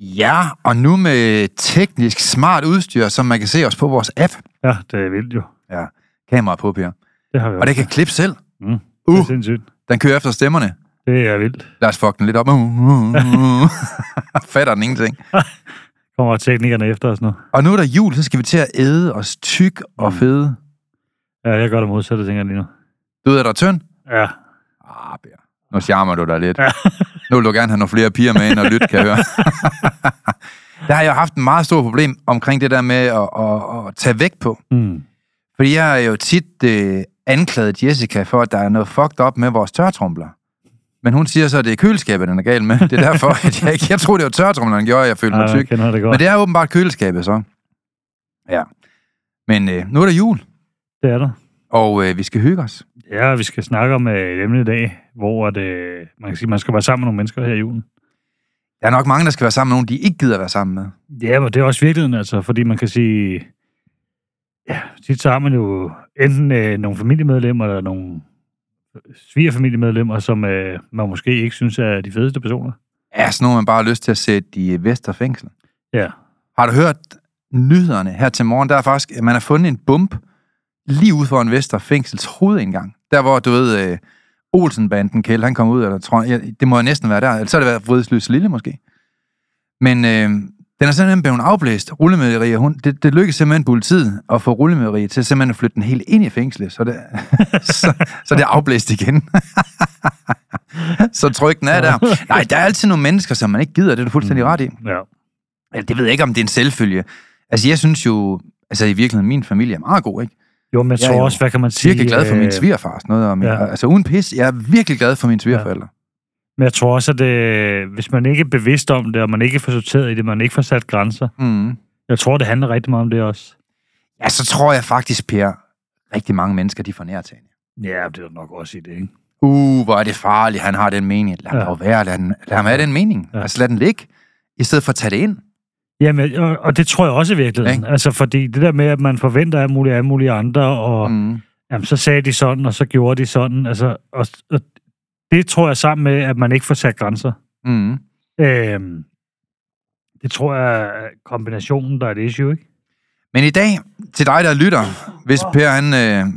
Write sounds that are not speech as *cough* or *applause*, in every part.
Ja, og nu med teknisk smart udstyr, som man kan se os på vores app. Ja, det er vildt jo. Ja, kamera på, Per. Det har vi Og det kan klippe selv. Mm. Det Uh. er sindssygt. Den kører efter stemmerne. Det er vildt. Lad os fuck den lidt op. Uh, uh, uh. *laughs* Fatter den ingenting. Kommer teknikerne efter os nu. Og nu er der jul, så skal vi til at æde os tyk og Mm. fede. Ja, jeg gør det modsatte, tænker jeg lige nu. Du ved, er der tynd? Ja, Ah, Per. Nu charmer du dig lidt. Ja. Nu vil du gerne have nogle flere piger med ind og lytte, kan jeg høre. *laughs* der har jeg haft en meget stor problem omkring det der med at, at, at tage vægt på. mm. Fordi jeg har jo tit øh, anklaget Jessica for, at der er noget fucked up med vores tørretrumler. Men hun siger så, at det er køleskabet, den er gal med. Det er derfor, *laughs* at jeg ikke... Jeg troede, det var tørretrumlerne, der gjorde, at jeg følte mig tyk. det. Men det er åbenbart køleskabet, så. Ja. Men øh, nu er der jul, det er der. og øh, vi skal hygge os. Ja, vi skal snakke om øh, et emne i dag, hvor det, man kan sige, man skal være sammen med nogle mennesker her i julen. Der er nok mange, der skal være sammen med nogen, de ikke gider være sammen med. Ja, men det er også virkeligheden, altså, fordi man kan sige, ja, tit så har man jo enten øh, nogle familiemedlemmer, eller nogle svigerfamiliemedlemmer, som øh, man måske ikke synes er de fedeste personer. Ja, sådan nogen, man bare har lyst til at sætte i Vester fængsel. Ja, Har du hørt nyhederne her til morgen? Der er faktisk, at man har fundet en bump lige ude for en Vester fængsels hovedindgang. Der hvor, du ved, øh, Olsenbanden, Kjeld, han kom ud, eller tror jeg, det må jo næsten være der. Eller så har det været Vridsløs Lille måske. Men øh, den er simpelthen blevet afblæst, rullemederier. Hun, det, det lykkedes simpelthen politiet at få rullemederier til simpelthen at flytte den helt ind i fængslet, så det, *laughs* så, så det er afblæst igen. *laughs* så trygten er der. Nej, der er altid nogle mennesker, som man ikke gider, det er du fuldstændig ret i. ja. Eller, det ved jeg ikke, om det er en selvfølge. Altså, jeg synes jo, altså i virkeligheden, min familie er meget god, ikke? Jo, men jeg Jeg er tror også, hvad kan man sige... Virkelig glad for min øh, svigerfar sådan noget. Og min, ja. ja. Altså, uden pis, jeg er virkelig glad for mine svigerforældre. Men jeg tror også, at det, hvis man ikke er bevidst om det, og man ikke får sorteret i det, man ikke får sat grænser, Ja. Mm. jeg tror, det handler rigtig meget om det også. ja, så tror jeg faktisk, Per, rigtig mange mennesker, de får nærtagende. Ja, det er nok også i det, ikke? Uh, hvor er det farligt, han har den mening. Lad Ja. ja. være, lad, den, lad ham have den mening. Ja. Ja. Altså, lad den ligge, i stedet for at tage det ind. Jamen, og, og det tror jeg også i virkeligheden. Ikke? Altså, fordi det der med, at man forventer af mulige, af mulige andre, og mm. Jamen, så sagde de sådan, og så gjorde de sådan. Altså, og, og det tror jeg sammen med, at man ikke får sat grænser. Mm. Øhm, det tror jeg er kombinationen, der er et issue, ikke? Men i dag, til dig, der lytter, hvis Per, han... Øh,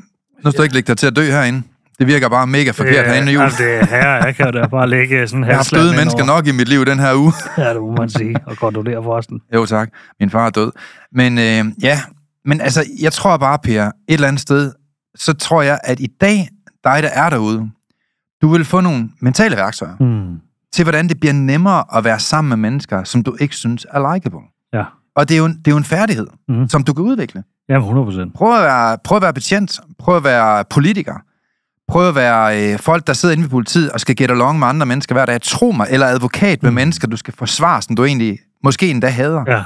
nu står ikke lægge dig til at dø herinde. Det virker bare mega forkert herinde i jul. Altså, det er her, jeg kan jo da bare lægge sådan Jeg har døde mennesker nok i mit liv den her uge. *laughs* Ja, det må man sige. Og kontrollere forresten. Jo tak, min far er død. Men øh, ja, men altså, jeg tror bare, Per, et eller andet sted, så tror jeg, at i dag, dig der er derude, du vil få nogle mentale værktøjer Hmm. til, hvordan det bliver nemmere at være sammen med mennesker, som du ikke synes er likeable. Ja. Og det er jo en, det er jo en færdighed, Mhm. som du kan udvikle. Jamen, 100 procent. Prøv at, være, prøv at være betjent, prøv at være politiker, prøv at være øh, folk, der sidder inde ved politiet og skal get along med andre mennesker hver dag. Tro mig, eller advokat med Mm. mennesker, du skal forsvare, som du egentlig måske endda hader. Ja.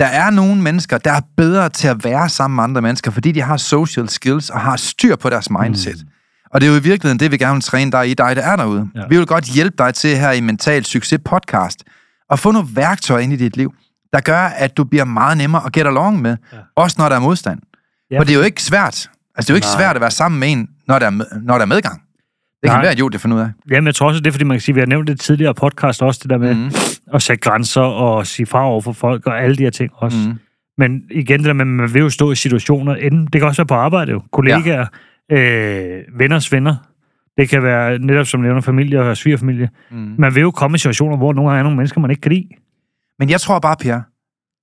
Der er nogle mennesker, der er bedre til at være sammen med andre mennesker, fordi de har social skills og har styr på deres mindset. Mm. Og det er jo i virkeligheden det, vi gerne vil træne dig i, dig der er derude. Ja. Vi vil godt hjælpe dig til her i Mental Succes podcast at få nogle værktøjer ind i dit liv, der gør, at du bliver meget nemmere at get along med, Ja. også når der er modstand. Ja, for det er jo ikke svært. Altså, det er jo ikke Nej. svært at være sammen med en, når der er, med, når der er medgang. Det kan Nej. være idiot, det finde ud af. Jamen, jeg tror også, det er, fordi man kan sige, vi har nævnt det tidligere podcast også, det der med Mm. at sætte grænser og sige fra over for folk og alle de her ting også. Mm. Men igen, det der med, at man vil jo stå i situationer, enten, det kan også være på arbejde jo, kollegaer, ja. øh, venners venner, det kan være netop som nævner familie og svigerfamilie. Mm. Man vil jo komme i situationer, hvor nogle gange er nogle mennesker, man ikke kan lide. Men jeg tror bare, Per,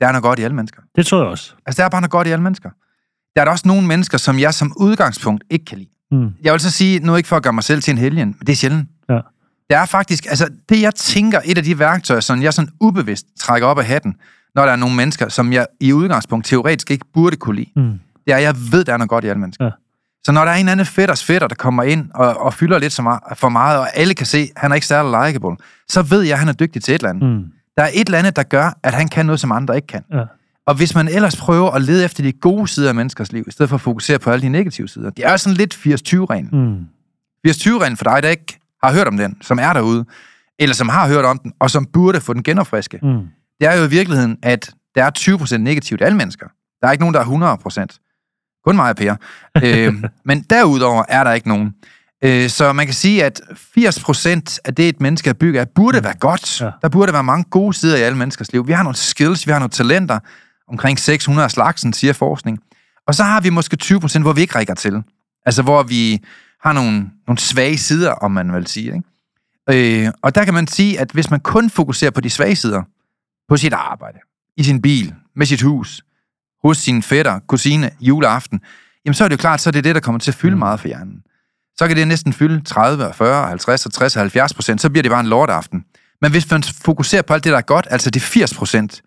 Der er noget godt i alle mennesker. Det tror jeg også. Altså, der er bare noget godt i alle mennesker. Der er der også nogle mennesker, som jeg som udgangspunkt ikke kan lide. Mm. Jeg vil så sige, nu ikke for at gøre mig selv til en helgen, men det er sjældent. Ja. Der er faktisk, altså det jeg tænker, et af de værktøjer, som jeg sådan ubevidst trækker op af hatten, når der er nogle mennesker, som jeg i udgangspunkt teoretisk ikke burde kunne lide, Mm. det er, at jeg ved, der er noget godt i alle mennesker. Ja. Så når der er en anden fætters fætter, der kommer ind og, og fylder lidt så meget, for meget, og alle kan se, at han er ikke særlig likeable, så ved jeg, at han er dygtig til et eller andet. Mm. Der er et eller andet, der gør, at han kan noget, som andre ikke kan. Ja. Og hvis man ellers prøver at lede efter de gode sider af menneskers liv, i stedet for at fokusere på alle de negative sider, det er sådan lidt 80-20-reglen. Mm. 80-20-reglen for dig, der ikke har hørt om den, som er derude, eller som har hørt om den, og som burde få den genopfriske, Mm. det er jo i virkeligheden, at der er 20% negativt alle mennesker. Der er ikke nogen, der er 100%. Kun mig og Per. *laughs* øh, men derudover er der ikke nogen. Øh, så man kan sige, at 80% af det, et menneske er bygget af, burde være godt. Ja. Der burde være mange gode sider i alle menneskers liv. Vi har nogle skills, vi har nogle talenter, omkring 600 af slagsen, siger forskning. Og så har vi måske 20%, hvor vi ikke rækker til. Altså, hvor vi har nogle, nogle svage sider, om man vil sige. Ikke? Øh, og der kan man sige, at hvis man kun fokuserer på de svage sider, på sit arbejde, i sin bil, med sit hus, hos sin fætter, kusine, juleaften, jamen så er det jo klart, så er det det, der kommer til at fylde Mm. meget for hjernen. Så kan det næsten fylde 30, og 40, 50, og 60 og 70 procent, så bliver det bare en lortaften. Men hvis man fokuserer på alt det, der er godt, altså de 80 procent,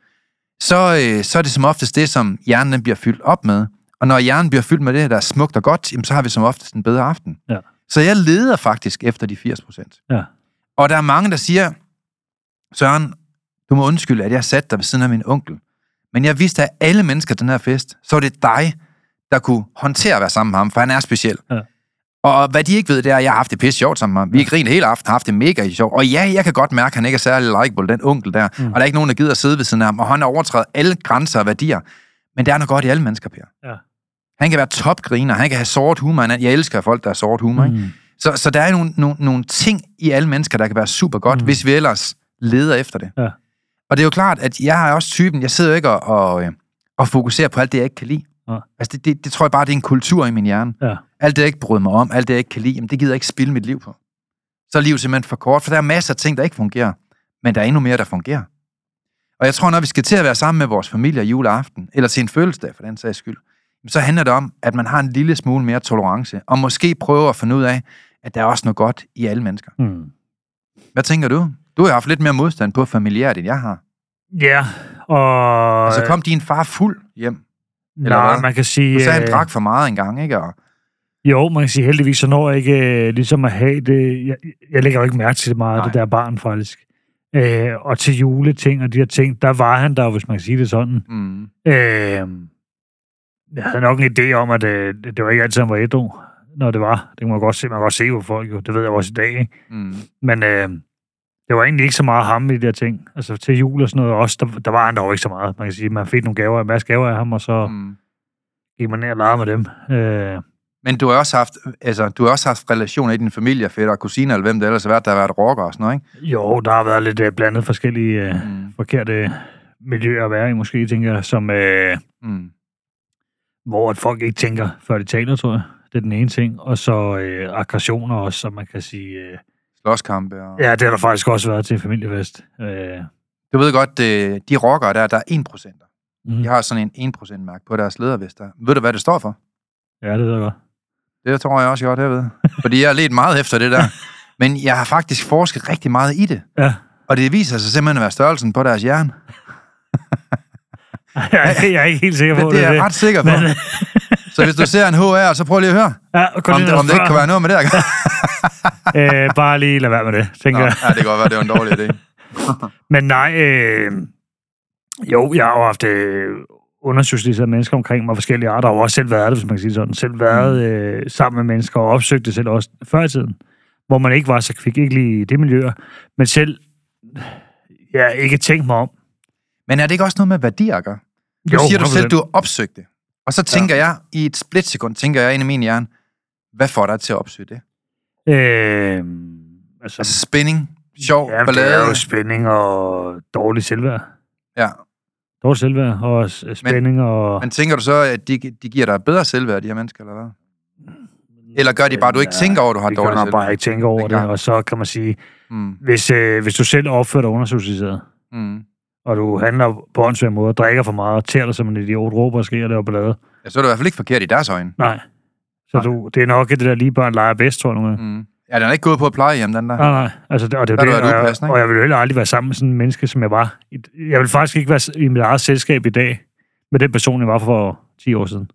så, øh, så er det som oftest det, som hjernen den bliver fyldt op med. Og når hjernen bliver fyldt med det, der er smukt og godt, jamen, så har vi som oftest en bedre aften. Ja. Så jeg leder faktisk efter de 80 procent. Ja. Og der er mange, der siger, Søren, du må undskylde, at jeg satte dig ved siden af min onkel. Men jeg vidste, at alle mennesker den her fest, så var det dig, der kunne håndtere at være sammen med ham, for han er speciel. Ja. Og hvad de ikke ved, det er, at jeg har haft det pisse sjovt sammen med ham. Vi har grinet hele aften, haft det mega sjovt. Og ja, jeg kan godt mærke, at han ikke er særlig likeable, den onkel der. Mm. Og der er ikke nogen, der gider at sidde ved siden af ham. Og han har overtrædet alle grænser og værdier. Men der er noget godt i alle mennesker, Per. Ja. Han kan være topgriner, han kan have sort humor. Jeg elsker folk, der har sort humor. Mm. Ikke? Så, så der er nogle, nogle, nogle ting i alle mennesker, der kan være super godt, mm. Hvis vi ellers leder efter det. Ja. Og det er jo klart, at jeg er også typen, jeg sidder ikke og, og, øh, og fokuserer på alt det, jeg ikke kan lide. Ja. Altså det, det, det tror jeg bare, det er en kultur i min hjerne. Ja. Alt det, jeg ikke bryder mig om, alt det, jeg ikke kan lide, jamen, det gider jeg ikke spille mit liv på. Så er livet simpelthen for kort, for der er masser af ting, der ikke fungerer. Men der er endnu mere, der fungerer. Og jeg tror, når vi skal til at være sammen med vores familie juleaften, eller til en fødselsdag for den sags skyld, så handler det om, at man har en lille smule mere tolerance, og måske prøver at finde ud af, at der er også noget godt i alle mennesker. Mm. Hvad tænker du? Du har haft lidt mere modstand på familiært, end jeg har. Ja, og... Altså kom din far fuld hjem. Eller Nej, hvad? man kan sige... Du sagde, han øh, drak for meget engang, ikke? Og, Jo, man kan sige heldigvis, så når jeg ikke øh, ligesom at have det... Jeg, jeg lægger jo ikke mærke til det meget, Nej. det der barn faktisk. Øh, og til juleting og de her ting, der var han der, hvis man kan sige det sådan. mm, Øh, jeg havde nok en idé om, at øh, det var ikke altid, han var ædru, når det var. Det kan man godt se. Man kan godt se på folk jo. Det ved jeg også i dag, ikke? mm, Men øh, det var egentlig ikke så meget ham i de her ting. Altså til jul og sådan noget også, der, der var han dog ikke så meget. Man kan sige, man fik nogle gaver, en masse gaver af ham, og så mm. gik man ned og legede med dem. Øh, Men du har også haft, altså, du har også haft relationer i din familie, fætter og kusiner, eller hvem det ellers har været, der har været rocker og sådan noget, ikke? jo, der har været lidt øh, blandet forskellige øh, Mm. forkerte miljøer at være i, måske, tænker jeg, som, øh, Mm. hvor at folk ikke tænker, før de taler, tror jeg. Det er den ene ting. Og så øh, aggressioner også, som man kan sige... Øh, Slåskampe og... ja, det har der faktisk også været til familiefest. Øh, Du ved godt, øh, de rockere der, der er 1%. mm, De har sådan en 1%-mærke på deres ledervester. Ved du, hvad det står for? ja, det ved jeg godt. Det tror jeg også godt, jeg ved. *laughs* Fordi jeg har let meget efter det der. Men jeg har faktisk forsket rigtig meget i det. Ja. Og det viser sig simpelthen at være størrelsen på deres hjerne. *laughs* *laughs* jeg, er, jeg er ikke helt sikker på, Det er jeg ret sikker på. Men, Så hvis du ser en HR, så prøv lige at høre, ja, om, det, om det ikke kan være noget med det. *laughs* øh, bare lige lad være med det, tænker Nå, jeg. ja, det kan godt være, det var en dårlig idé. *laughs* Men nej, øh, jo, jeg har jo haft øh, undersøgelser mennesker omkring mig, forskellige arter, og også selv været det, hvis man kan sige det sådan. Selv været øh, sammen med mennesker og opsøgt det selv også før i tiden, hvor man ikke var så kvik, ikke lige i det miljø, men selv ja, ikke tænkt mig om. Men er det ikke også noget med værdier at gøre? Nu siger du selv, 100%. du har opsøgt det. Og så tænker ja. jeg, i et splitsekund, tænker jeg ind i min hjerne, hvad får dig til at opsøge det? Øh, altså, Altså spænding, sjov, ja, det ballade. er jo spænding og dårlig selvværd. Ja. Dårlig selvværd og spænding og... Men tænker du så, at de, de giver dig bedre selvværd, de her mennesker, eller hvad? Eller gør de bare, at du ikke tænker over, at du har det dårlig man bare selvværd? ikke tænke over det, og så kan man sige, Mm, hvis, øh, hvis du selv opfører dig undersocialiseret, mm, og du handler på åndssvær måde, drikker for meget, og dig som en idiot, råber og skriger og laver ballade. Ja, så er det i hvert fald ikke forkert i deres øjne. Nej. Så Nej. du, det er nok det der lige børn leger bedst, tror jeg. nogle gange. Mm. Ja, den er ikke gået på at pleje hjem, den der. Nej, nej. Altså, og det er Der det, og, jeg, og jeg vil jo heller aldrig være sammen med sådan en menneske, som jeg var. Jeg vil faktisk ikke være i mit eget selskab i dag, med den person, jeg var for 10 år siden.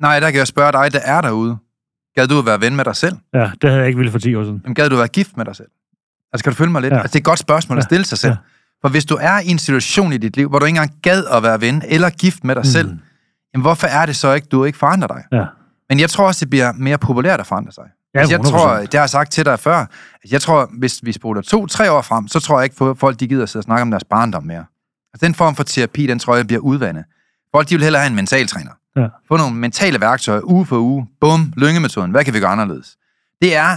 Nej, der kan jeg spørge dig, der er derude. Gad du at være ven med dig selv? Ja, det havde jeg ikke ville for 10 år siden. Jamen, gad du at være gift med dig selv? Altså, kan du følge mig lidt? Ja. Altså, det er et godt spørgsmål at stille sig selv. Ja. For hvis du er i en situation i dit liv, hvor du ikke engang gad at være ven eller gift med dig mm. selv, jamen, hvorfor er det så ikke, du ikke forandrer dig? Ja. Men jeg tror også, det bliver mere populært at forandre sig. Ja, altså, jeg 100%. tror, det har jeg sagt til dig før, at jeg tror, hvis vi spoler to-tre år frem, så tror jeg ikke, at folk de gider at sidde og snakke om deres barndom mere. Altså, den form for terapi, den tror jeg bliver udvandet. Folk de vil hellere have en mentaltræner. Ja. Få nogle mentale værktøjer uge for uge. Bum, lyngemetoden. Hvad kan vi gøre anderledes? Det er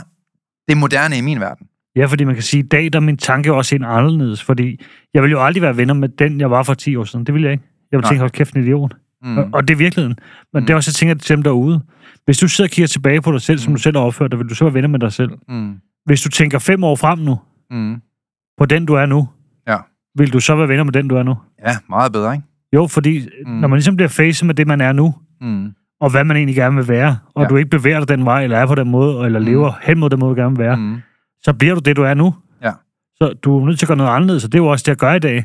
det moderne i min verden. Ja, fordi man kan sige, at i dag der er min tanke også helt anderledes, fordi jeg vil jo aldrig være venner med den, jeg var for 10 år siden. Det vil jeg ikke. Jeg vil Nej. tænke, hold kæft, en idiot. Mm. Mm. Og, og det er virkeligheden. Men mm. det er også, jeg tænker til dem derude. Hvis du sidder og kigger tilbage på dig selv, som Mm. du selv har opført dig, vil du så være venner med dig selv. Mm. Hvis du tænker fem år frem nu, Mm. på den du er nu, Ja. vil du så være venner med den du er nu? Ja, meget bedre, ikke? Jo, fordi Mm. mm. når man ligesom bliver facet med det, man er nu, Mm. og hvad man egentlig gerne vil være, og Ja. du ikke bevæger dig den vej, eller er på den måde, eller Mm. mm. lever hen mod den måde, du gerne vil være, mm. Så bliver du det, du er nu. Ja. Så du er nødt til at gøre noget anderledes, og det er jo også det, jeg gør i dag.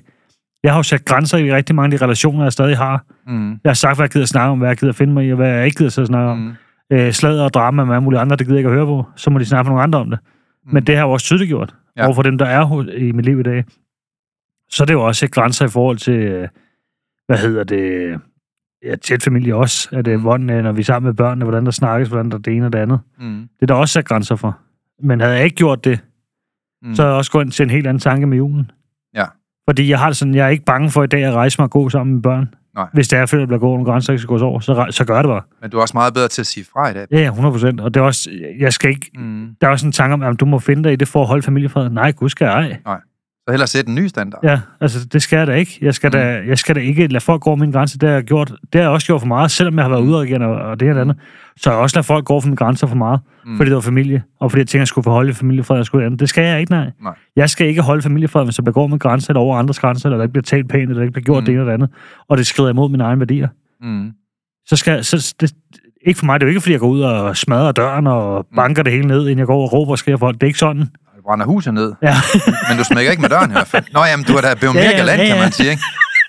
Jeg har jo sat grænser i rigtig mange af de relationer, jeg stadig har. Mm. Jeg har sagt, hvad jeg gider snakke om, hvad jeg gider finde mig i, og hvad jeg ikke gider og snakke om. Mm. Øh, slader og drama med mulige andre, det gider jeg ikke at høre på. Så må de snakke med nogle andre om det. Mm. Men det har jeg jo også tydeliggjort Ja. ja. overfor dem, der er i mit liv i dag. Så er det jo også et grænser i forhold til, øh, hvad hedder det, ja, tæt familie også. At det Mm. hvordan, øh, når vi er sammen med børnene, hvordan der snakkes, hvordan der er det ene og det andet. Mm. Det er der også sat grænser for. Men havde jeg ikke gjort det, Mm. så er jeg også gået ind til en helt anden tanke med julen. Ja. Fordi jeg har det sådan, jeg er ikke bange for i dag at rejse mig og gå sammen med børn. Nej. Hvis det er, at der bliver gået nogle grænser, ikke skal gås over, så, så gør det bare. Men du er også meget bedre til at sige fra i dag. Ja, ja, 100 procent. Og det er også, jeg skal ikke, Mm. der er også en tanke om, at du må finde dig i det for at holde familiefred. Nej, gud skal jeg ej. Så hellere sætte en ny standard. Ja, altså det skal jeg da ikke. Jeg skal, Mm. da, jeg skal da ikke lade folk gå over min grænse. Det har jeg, gjort, det har jeg også gjort for meget, selvom jeg har været ude igen og, og det og det andet. Så jeg også ladet folk gå over for mine grænser for meget, Mm. mm. fordi det var familie, og fordi jeg tænkte, at jeg skulle forholde familiefred og skulle andet. Det skal jeg ikke, nej. Nej. Jeg skal ikke holde familiefred, hvis jeg begår med grænser eller over andres grænser, eller der ikke bliver talt pænt, eller der ikke bliver gjort Mm. mm. det ene eller det andet, og det skrider imod mine egne værdier. Mm. Så skal så det, ikke for mig, det er jo ikke, fordi jeg går ud og smadrer døren og banker det hele ned, inden jeg går og råber og skriger folk. Det er ikke sådan. Du brænder huset ned, Ja. *laughs* men du smækker ikke med døren i hvert fald. Nå, jamen, du er da blevet Ja, mega ja, land, ja, kan ja. man sige, ikke?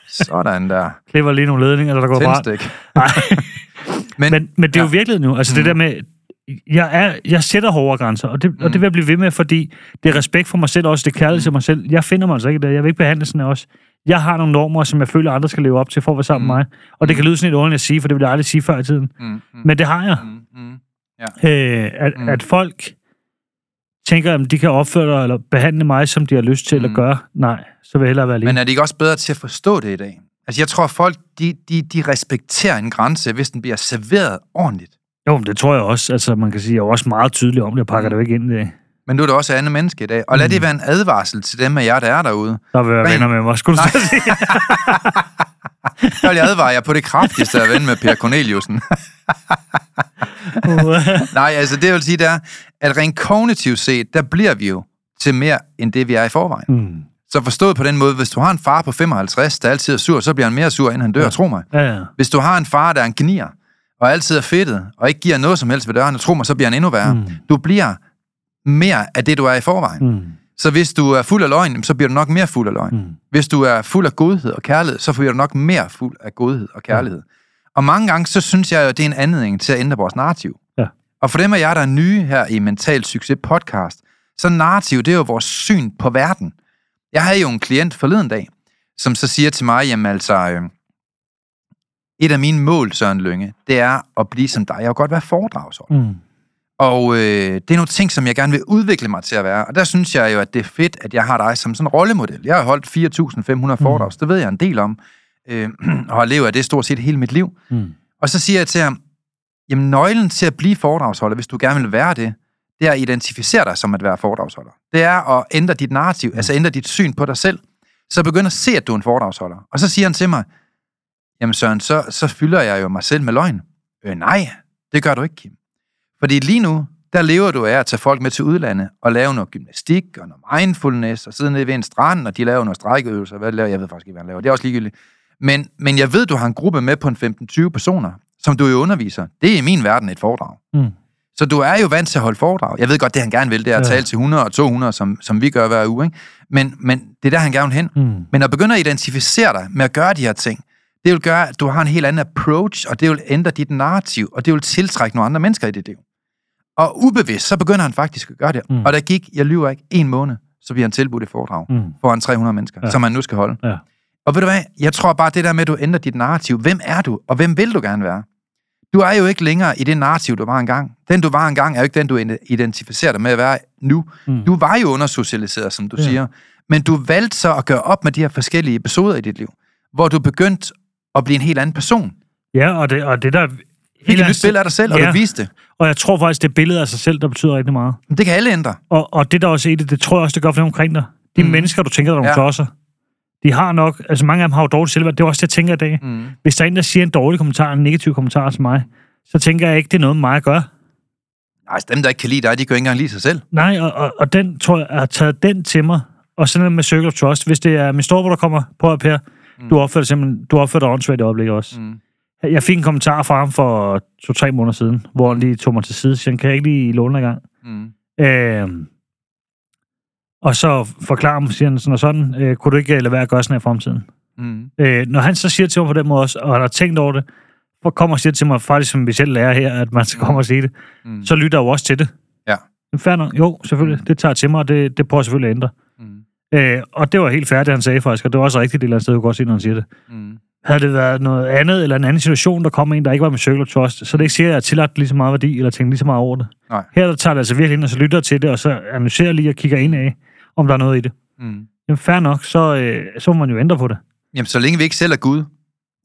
Sådan der. Klipper lige nogle ledninger, der går bare. Tændstik. *laughs* Men, Men, men det er jo ja. virkelig nu. Altså mm. det der med, jeg, er, jeg sætter hårdere grænser, og det, mm. og det vil jeg blive ved med, fordi det er respekt for mig selv også, det er kærlighed til mig selv. Jeg finder mig altså ikke der. Jeg vil ikke behandle sådan os. Jeg har nogle normer, som jeg føler, andre skal leve op til for at være sammen med mig. Og det kan lyde sådan lidt underligt at sige, for det ville jeg aldrig sige før i tiden. mm, mm, Men det har jeg. mm, mm. Øh, at, Mm. mm. at folk tænker, at de kan opføre dig, eller behandle mig, som de har lyst til Mm. at gøre. Nej, så vil jeg hellere være alene. Men er de ikke også bedre til at forstå det i dag? Altså, jeg tror, folk, de, de, de respekterer en grænse, hvis den bliver serveret ordentligt. Jo, men det tror jeg også. Altså, man kan sige, jeg er også meget tydelig om det, jeg pakker Mm. det jo ikke ind i det. Men nu er det også andet menneske i dag. Og lad Mm. det være en advarsel til dem af jer, der er derude. Der vil være venner med mig, skulle du sige. *laughs* *laughs* Der vil jeg advare jer på det kraftigste at vende med Per Corneliusen. *laughs* Nej, altså det vil sige, det er, at rent kognitivt set, der bliver vi jo til mere end det, vi er i forvejen. mm. Så forstået på den måde, hvis du har en far på 55, der altid er sur, så bliver han mere sur, inden han dør, Ja. tro mig. Ja, ja. Hvis du har en far, der er en gnier, og altid er fedtet, og ikke giver noget som helst ved døren, tro mig, så bliver han endnu værre. Mm. Du bliver mere af det, du er i forvejen. Mm. Så hvis du er fuld af løgn, så bliver du nok mere fuld af løgn. Mm. Hvis du er fuld af godhed og kærlighed, så bliver du nok mere fuld af godhed og kærlighed. Og mange gange, så synes jeg jo, at det er en anledning til at ændre vores narrativ. Ja. Og for dem af jer, der er nye her i Mental Succes podcast, så narrativ, det er jo vores syn på verden. Jeg havde jo en klient forleden dag, som så siger til mig, jamen altså, øh, et af mine mål, Søren Lønge, det er at blive som dig. Jeg vil godt være foredragsholder. Mm. Og øh, det er nogle ting, som jeg gerne vil udvikle mig til at være. Og der synes jeg jo, at det er fedt, at jeg har dig som sådan en rollemodel. Jeg har holdt 4.500 foredrag, så det ved jeg en del om. Øh, *clears throat* og har levet af det stort set hele mit liv. Mm. Og så siger jeg til ham, jamen nøglen til at blive foredragsholder, hvis du gerne vil være det, det er at identificere dig som at være foredragsholder. Det er at ændre dit narrativ, mm. altså ændre dit syn på dig selv. Så begynd at se, at du er en foredragsholder. Og så siger han til mig, jamen Søren, så, så fylder jeg jo mig selv med løgn. Øh, nej, det gør du ikke, Kim. Fordi lige nu, der lever du af at tage folk med til udlandet og lave noget gymnastik og noget mindfulness og sidde nede ved en strand, og de laver noget strækkeøvelser. Hvad laver jeg? ved faktisk ikke, hvad han laver. Det er også ligegyldigt. Men, men jeg ved, du har en gruppe med på en 15-20 personer, som du jo underviser. Det er i min verden et foredrag. Mm. Så du er jo vant til at holde foredrag. Jeg ved godt, det han gerne vil, det er at Ja. tale til 100 og 200, som, som vi gør hver uge. Ikke? Men, men det er der, han gerne vil hen. Mm. Men at begynde at identificere dig med at gøre de her ting, det vil gøre, at du har en helt anden approach, og det vil ændre dit narrativ, og det vil tiltrække nogle andre mennesker i dit liv. Og ubevidst, så begynder han faktisk at gøre det. Mm. Og der gik, jeg lyver ikke, en måned, så bliver han tilbudt et foredrag Mm. foran 300 mennesker, Ja. som han nu skal holde. Ja. Og ved du hvad, jeg tror bare, det der med, at du ændrer dit narrativ. Hvem er du, og hvem vil du gerne være? Du er jo ikke længere i det narrativ, du var engang. Den, du var engang, er jo ikke den, du identificerer dig med at være nu. Mm. Du var jo undersocialiseret, som du ja. siger. Men du valgte så at gøre op med de her forskellige episoder i dit liv, hvor du begyndte at blive en helt anden person. Ja, og det, og det der... Helt et nyt billede af dig selv, og Ja. du viste det. Og jeg tror faktisk, det er billedet af sig selv, der betyder rigtig meget. Men Det kan alle ændre. Og, og det der også er i det, det tror jeg også, det gør for dem omkring dig. De mm. Mennesker, du tænker, der er nogle Ja. klodser, de har nok, altså mange af dem har jo dårligt selvværd. Det er også det, jeg tænker i dag. Mm. Hvis der er en, der siger en dårlig kommentar, en negativ kommentar til mig, så tænker jeg ikke, det er noget med mig at gøre. Altså, dem, der ikke kan lide dig, de kan jo ikke engang lide sig selv. Nej, og, og, og den tror jeg, jeg har taget den til mig. Og sådan med Circle of Trust. Hvis det er min storebror, der kommer på op her, mm. du opfører dig simpelthen, du opfører dig åndssvagt i øjeblikket også. Mm. Jeg fik en kommentar fra ham for to-tre måneder siden, hvor han lige tog mig til side, så han kan jeg ikke lige låne dig gang. Mm. Øh, og så forklarer ham, siger han sådan og sådan, øh, kunne du ikke lade være at gøre sådan her i fremtiden? Mm. Øh, når han så siger til mig på den måde også, og han har tænkt over det, så kommer og siger til mig, faktisk som vi selv lærer her, at man skal komme og sige det, Mm. så lytter jeg jo også til det. Ja. Fair nok. Jo, selvfølgelig. Det tager til mig, og det, det prøver jeg selvfølgelig at ændre. Mm. Øh, og det var helt færdigt, han sagde faktisk, og det var også rigtigt et eller andet sted, jeg kunne godt se, når han siger det. Mm. Havde det været noget andet, eller en anden situation, der kom en, der ikke var med Circle Trust, så det ikke sikkert, at jeg har tillagt lige så meget værdi, eller tænkt lige så meget over det. Nej. Her der tager det altså virkelig ind, og så lytter til det, og så analyserer lige og kigger ind af, om der er noget i det. Mm. Jamen fair nok, så, øh, så må man jo ændre på det. Jamen, så længe vi ikke selv er Gud,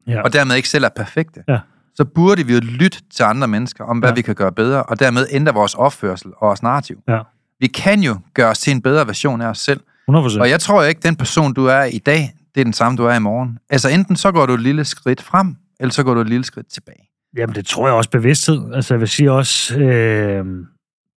Ja. og dermed ikke selv er perfekte, Ja. så burde vi jo lytte til andre mennesker om, hvad ja. vi kan gøre bedre, og dermed ændre vores opførsel og vores narrativ. Ja. Vi kan jo gøre os til en bedre version af os selv. 100%. Og jeg tror ikke, den person, du er i dag, det er den samme, du er i morgen. Altså enten så går du et lille skridt frem, eller så går du et lille skridt tilbage. Jamen, det tror jeg også bevidsthed. Altså, jeg vil sige også, øh,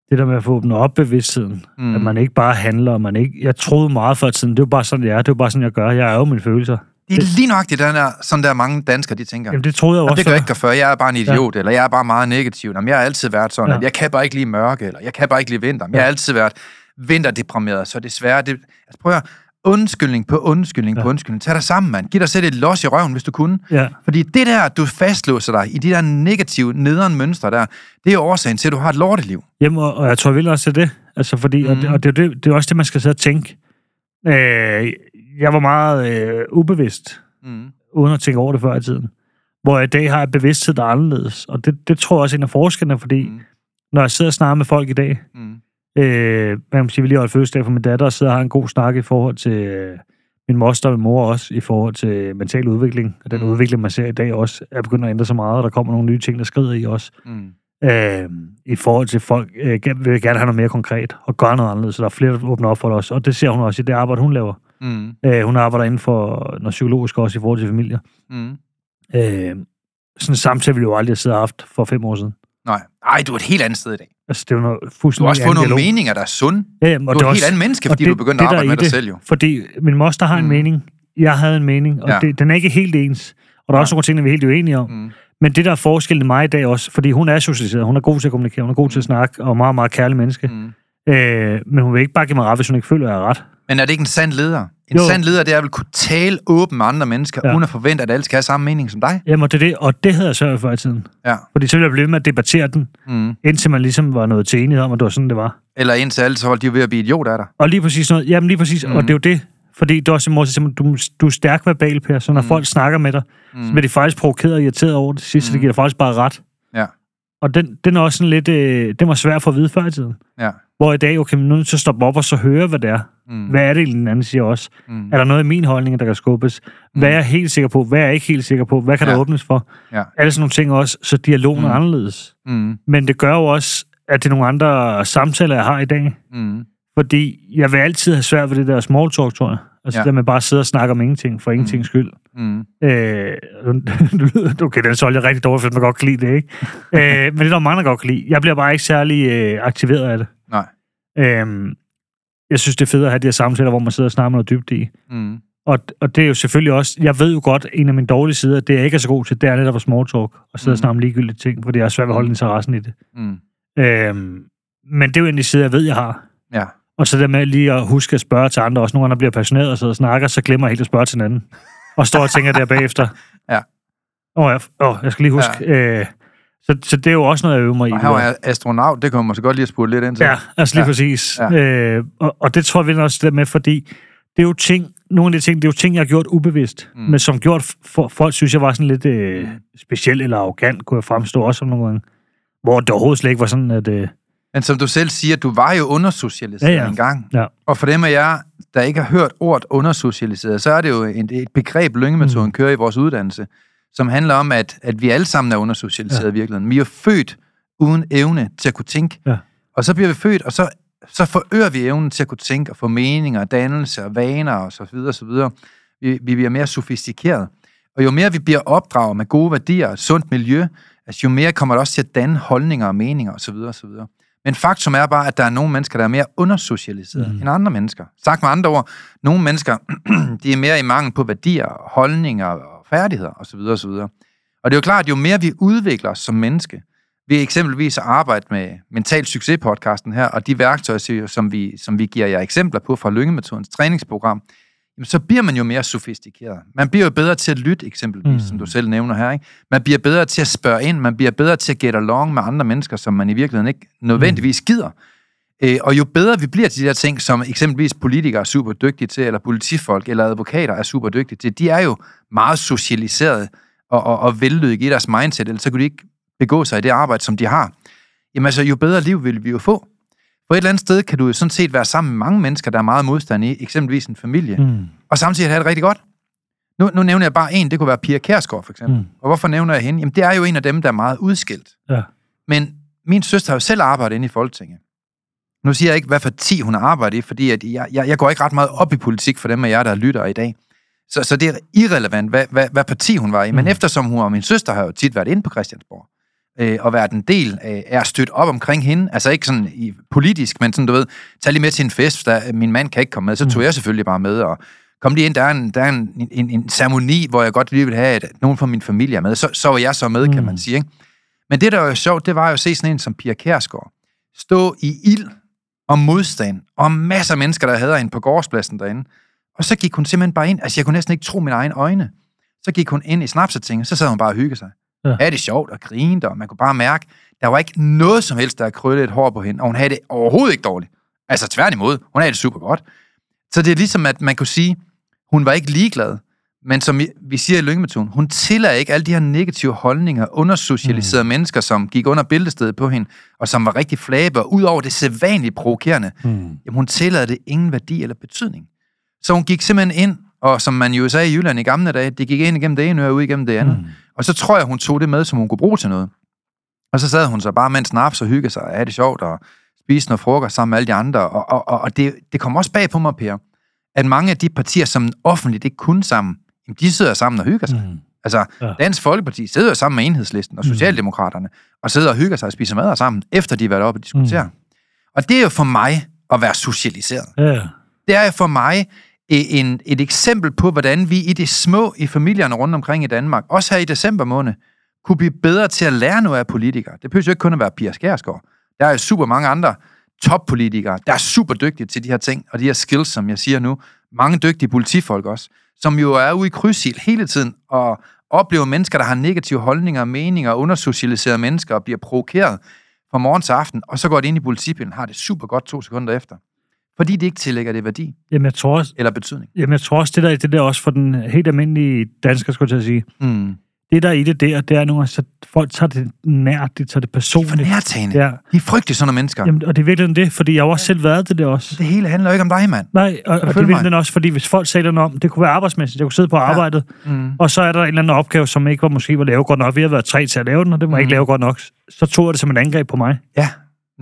det der med at få åbnet op bevidstheden. Mm. At man ikke bare handler, man ikke... Jeg troede meget før tiden, det er bare sådan, jeg er. Det er bare sådan, jeg gør. Jeg er jo mine følelser. Det er lige nok det, der, sådan der mange danskere, de tænker. Jamen, det troede jeg Jamen, også det før. jeg ikke gøre før. Jeg er bare en idiot, ja. eller jeg er bare meget negativ. Jamen, jeg har altid været sådan, Ja. at jeg kan bare ikke lide mørke, eller jeg kan bare ikke lide vinter. Men Ja. jeg har altid været vinterdeprimeret, så desværre... Det, altså, prøv at. Undskyldning på undskyldning Ja. på undskyldning. Tag dig sammen, mand. Giv dig selv et los i røven, hvis du kunne. Ja. Fordi det der, du fastlåser dig i de der negative, nederen mønstre der, det er årsagen til, at du har et lorteliv. Jamen, og, og jeg tror virkelig også til det. Altså, fordi, mm. og, det, Mhm. og det, er det, det er også det, man skal sidde og tænke. Øh, jeg var meget øh, ubevidst, Mm. uden at tænke over det før i tiden. Hvor i dag har jeg bevidsthed, der er anderledes. Og det, det tror jeg også er en af forskellene, fordi. Mm. når jeg sidder og snakker med folk i dag, Mm. Øh, man kan sige, vi lige holdt fødselsdag for min datter, og sidder og har en god snak i forhold til øh, min moster og min mor også, i forhold til mental udvikling. Og den Mm. udvikling, man ser i dag også, er begyndt at ændre sig meget, og der kommer nogle nye ting, der skrider i os. Mm. øh, i forhold til folk, øh, vil gerne have noget mere konkret og gøre noget anderledes, så der er flere, der åbner op for det også. Og det ser hun også i det arbejde, hun laver. Mm. Øh, hun arbejder inden for noget psykologisk også i forhold til familier. Mm. Øh, sådan en samtale ville jo aldrig have siddet og haft for fem år siden. Nej. Ej, du er et helt andet sted i dag. Altså, det er jo noget Du fuldstændig har også fået nogle dialog. meninger, der er sunde. Ja, jamen, og Du det er et helt også, andet menneske, fordi det- du begyndte at arbejde med dig det, selv jo. Fordi min moster har en Mm. mening, jeg havde en mening, og Ja. det, den er ikke helt ens. Og der er også Nej. nogle ting, der vi er helt uenige om. Mm. Men det, der er forskellen i mig i dag også, fordi hun er socialiseret, hun er god til at kommunikere, hun er god til at snakke, og meget, meget kærlig menneske. Mm. Øh, men hun vil ikke bare give mig ret, hvis hun ikke føler, at jeg er ret. Men er det ikke en sand leder? En Jo. sand leder, det er at kunne tale åbent med andre mennesker, Ja. uden at forvente, at alle skal have samme mening som dig. Jamen, det er det, og det havde jeg sørget for i tiden. Ja. Fordi så ville jeg blive med at debattere den, Mm. indtil man ligesom var nået til enighed om, at det var sådan, det var. Eller indtil alle så holdt de jo ved at blive idioter af dig. Og lige præcis noget, jamen lige præcis, mm. og det er jo det, fordi det er også en du, du er stærk verbal, Per, så når mm. Folk snakker med dig, mm. så bliver de faktisk provokeret og irriteret over det sidste, mm. det giver dig faktisk bare ret. Og den, den er også sådan lidt, øh, den var svær for at vide før i tiden. Ja. Hvor i dag, okay, men nu er jeg til at stoppe op og så høre, hvad det er. Mm. Hvad er det, den anden siger også? Mm. Er der noget i min holdning, der kan skubbes? Hvad er jeg helt sikker på? Hvad er jeg ikke helt sikker på? Hvad kan ja. Der åbnes for? Ja. Alle sådan nogle ting også, så dialogen mm. er Mm. anderledes. Mm. Men det gør jo også, at det er nogle andre samtaler, jeg har i dag. Mm. Fordi jeg vil altid have svært ved det der small talk, tror jeg. Altså ja. Det der med bare at sidde og snakke om ingenting, for ingenting skyld. Mm. Øh, *laughs* okay, den solgte jeg rigtig dårligt, for man godt kan lide det, ikke? øh, men det er der mange, der godt kan lide. Jeg bliver bare ikke særlig øh, aktiveret af det. Nej. Øh, jeg synes, det er fedt at have de her samtaler, hvor man sidder og snakker noget dybt i. Mm. Og, og det er jo selvfølgelig også, jeg ved jo godt, en af mine dårlige sider, det jeg ikke er så god til, det er netop at small talk, og sidde og Mhm. snakke om ligegyldige ting, fordi jeg er svært ved at holde interessen i det. Mm. Øhm, men det er jo en af de sider, jeg ved, jeg har. Ja. Og så det med lige at huske at spørge til andre, også nogle andre bliver passioneret og sidder og snakker, så glemmer jeg helt at spørge til hinanden. Og står og tænker der bagefter. *laughs* Ja. Åh, oh, jeg, oh, jeg skal lige huske. Ja. Øh, så, så det er jo også noget, jeg øver mig i. Og her jeg astronaut, det kommer man så godt lige at spurgte lidt ind til. Ja, altså lige Ja. præcis. Ja. Øh, og, og det tror jeg virkelig også det med, fordi det er jo ting, nogle af de ting, det er jo ting, jeg har gjort ubevidst, Mm. mm. men som gjort, for, folk synes, jeg var sådan lidt øh, speciel eller arrogant, kunne jeg fremstå også som nogle gange. Hvor det overhovedet slet ikke var sådan, at... Øh, Men som du selv siger, du var jo undersocialiseret Ja, ja. en gang. Ja. Og for dem af jer, der ikke har hørt ordet undersocialiseret, så er det jo et, et begreb, lyngemetoden mm. kører i vores uddannelse, som handler om, at, at vi alle sammen er undersocialiseret ja. i virkeligheden. Vi er født uden evne til at kunne tænke. Ja. Og så bliver vi født, og så, så forøger vi evnen til at kunne tænke og få meninger, dannelse og vaner og så videre, så videre. Vi, vi bliver mere sofistikeret. Og jo mere vi bliver opdraget med gode værdier og et sundt miljø, altså jo mere kommer det også til at danne holdninger og meninger osv. osv. Men faktum er bare, at der er nogle mennesker, der er mere undersocialiseret mm. End andre mennesker. Sagt med andre ord, nogle mennesker, *clears throat* de er mere i mangel på værdier, holdninger og færdigheder osv. osv. Og det er jo klart, at jo mere vi udvikler os som menneske, ved eksempelvis at arbejde med Mental Succes-podcasten her, og de værktøjer, som vi, som vi giver jer eksempler på fra Lyngemetodens træningsprogram, så bliver man jo mere sofistikeret. Man bliver jo bedre til at lytte, eksempelvis, mm. Mm. som du selv nævner her. Ikke? Man bliver bedre til at spørge ind, man bliver bedre til at get along med andre mennesker, som man i virkeligheden ikke nødvendigvis gider. Øh, og jo bedre vi bliver til de der ting, som eksempelvis politikere er super dygtige til, eller politifolk eller advokater er super dygtige til, de er jo meget socialiseret og, og, og vellykket i deres mindset, ellers så kunne de ikke begå sig i det arbejde, som de har. Jamen altså, jo bedre liv vil vi jo få. På et eller andet sted kan du jo sådan set være sammen med mange mennesker, der er meget modstand i, eksempelvis en familie, mm. mm, og samtidig have det rigtig godt. Nu, nu nævner jeg bare en, det kunne være Pia Kærsgaard for eksempel. Mm. Mm. Og hvorfor nævner jeg hende? Jamen det er jo en af dem, der er meget udskilt. ja. Men min søster har jo selv arbejdet inde i Folketinget. Nu siger jeg ikke, hvad for ti hun har arbejdet i, fordi at jeg, jeg, jeg går ikke ret meget op i politik for dem af jer, der lytter i dag. Så, så det er irrelevant, hvad, hvad, hvad parti hun var i. Men Mhm. eftersom hun og min søster har jo tit været inde på Christiansborg, øh, og været en del af, af at støtte op omkring hende, altså ikke sådan i, politisk, men sådan, du ved, tag lige med til en fest, der min mand kan ikke komme med, så tog Mhm. jeg selvfølgelig bare med, og kom lige ind, der er en, der er en, en, en ceremoni, hvor jeg godt lige vil have, at nogen fra min familie er med, så, så var jeg så med, kan Mhm. man sige, ikke? Men det, der var jo sjovt, det var jo at se sådan en som Pia Kærsgaard stå i ild og modstand, og masser af mennesker, der havde hende på gårdspladsen derinde. Og så gik hun simpelthen bare ind, altså jeg kunne næsten ikke tro mine egne øjne. Så gik hun ind i snapsetingen, så sad hun bare og hyggede sig. Ja. Havde det sjovt og grinede, og man kunne bare mærke, der var ikke noget som helst, der krøllede et hår på hende, og hun havde det overhovedet ikke dårligt. Altså tværtimod, hun havde det super godt. Så det er ligesom, at man kunne sige, hun var ikke ligeglad, men som vi- siger i lyngemetoden, hun tillader ikke alle de her negative holdninger, undersocialiserede mm. mennesker, som gik under bæltestedet på hende, og som var rigtig flabe, og ud over det sædvanligt provokerende, Mm. jamen hun tillader det ingen værdi eller betydning. Så hun gik simpelthen ind, og som man jo sagde i Jylland i gamle dage, det gik ind igennem det ene og ud igennem det andet. Mm. Mm. Og så tror jeg, hun tog det med, som hun kunne bruge til noget. Og så sad hun så bare med en snaps og hyggede sig, og havde det sjovt, og spiste noget frokost sammen med alle de andre. Og, og, og, og det, det kom også bag på mig, Per, at mange af de partier, som offentligt ikke kunne sammen, jamen, de sidder sammen og hygger sig. Mm. Altså, Ja. Dansk Folkeparti sidder sammen med Enhedslisten og Mm. Socialdemokraterne, og sidder og hygger sig og spiser mad sammen, efter de har været oppe og diskutere. Mm. Og det er jo for mig at være socialiseret. Ja. Det er jo for mig en, et eksempel på, hvordan vi i det små i familierne rundt omkring i Danmark, også her i december måned, kunne blive bedre til at lære noget af politikere. Det behøver jo ikke kun at være Pia Skærsgaard. Der er jo super mange andre toppolitikere, der er super dygtige til de her ting, og de her skills, som jeg siger nu. Mange dygtige politifolk også, som jo er ude i krydsild hele tiden, og oplever mennesker, der har negative holdninger og meninger, undersocialiserede mennesker, og bliver provokeret fra morgen til aften, og så går de ind i politibilen, har det super godt to sekunder efter. Fordi de ikke tillægger det værdi Jamen, jeg tror også, eller betydning. jamen, jeg tror også det der, det der også for den helt almindelige dansker, skulle jeg til at sige. Mm. Det der er i det der, det er nogle så folk tager det nært, de tager det For personligt. nærtagende. Ja. De er frygtelige sådan nogle mennesker. Jamen, og det er virkelig det, fordi jeg har også selv været det der også. Det hele handler jo ikke om dig, mand. Nej, og, og det er virkelig også, fordi hvis folk noget om, det kunne være arbejdsmæssigt, jeg kunne sidde på arbejdet, Mm. og så er der en eller anden opgave, som ikke var måske var lavet godt nok. Vi har været tre til at lave den, og det var Mm. ikke lavet godt nok. Så tog jeg det som et angreb på mig. Ja,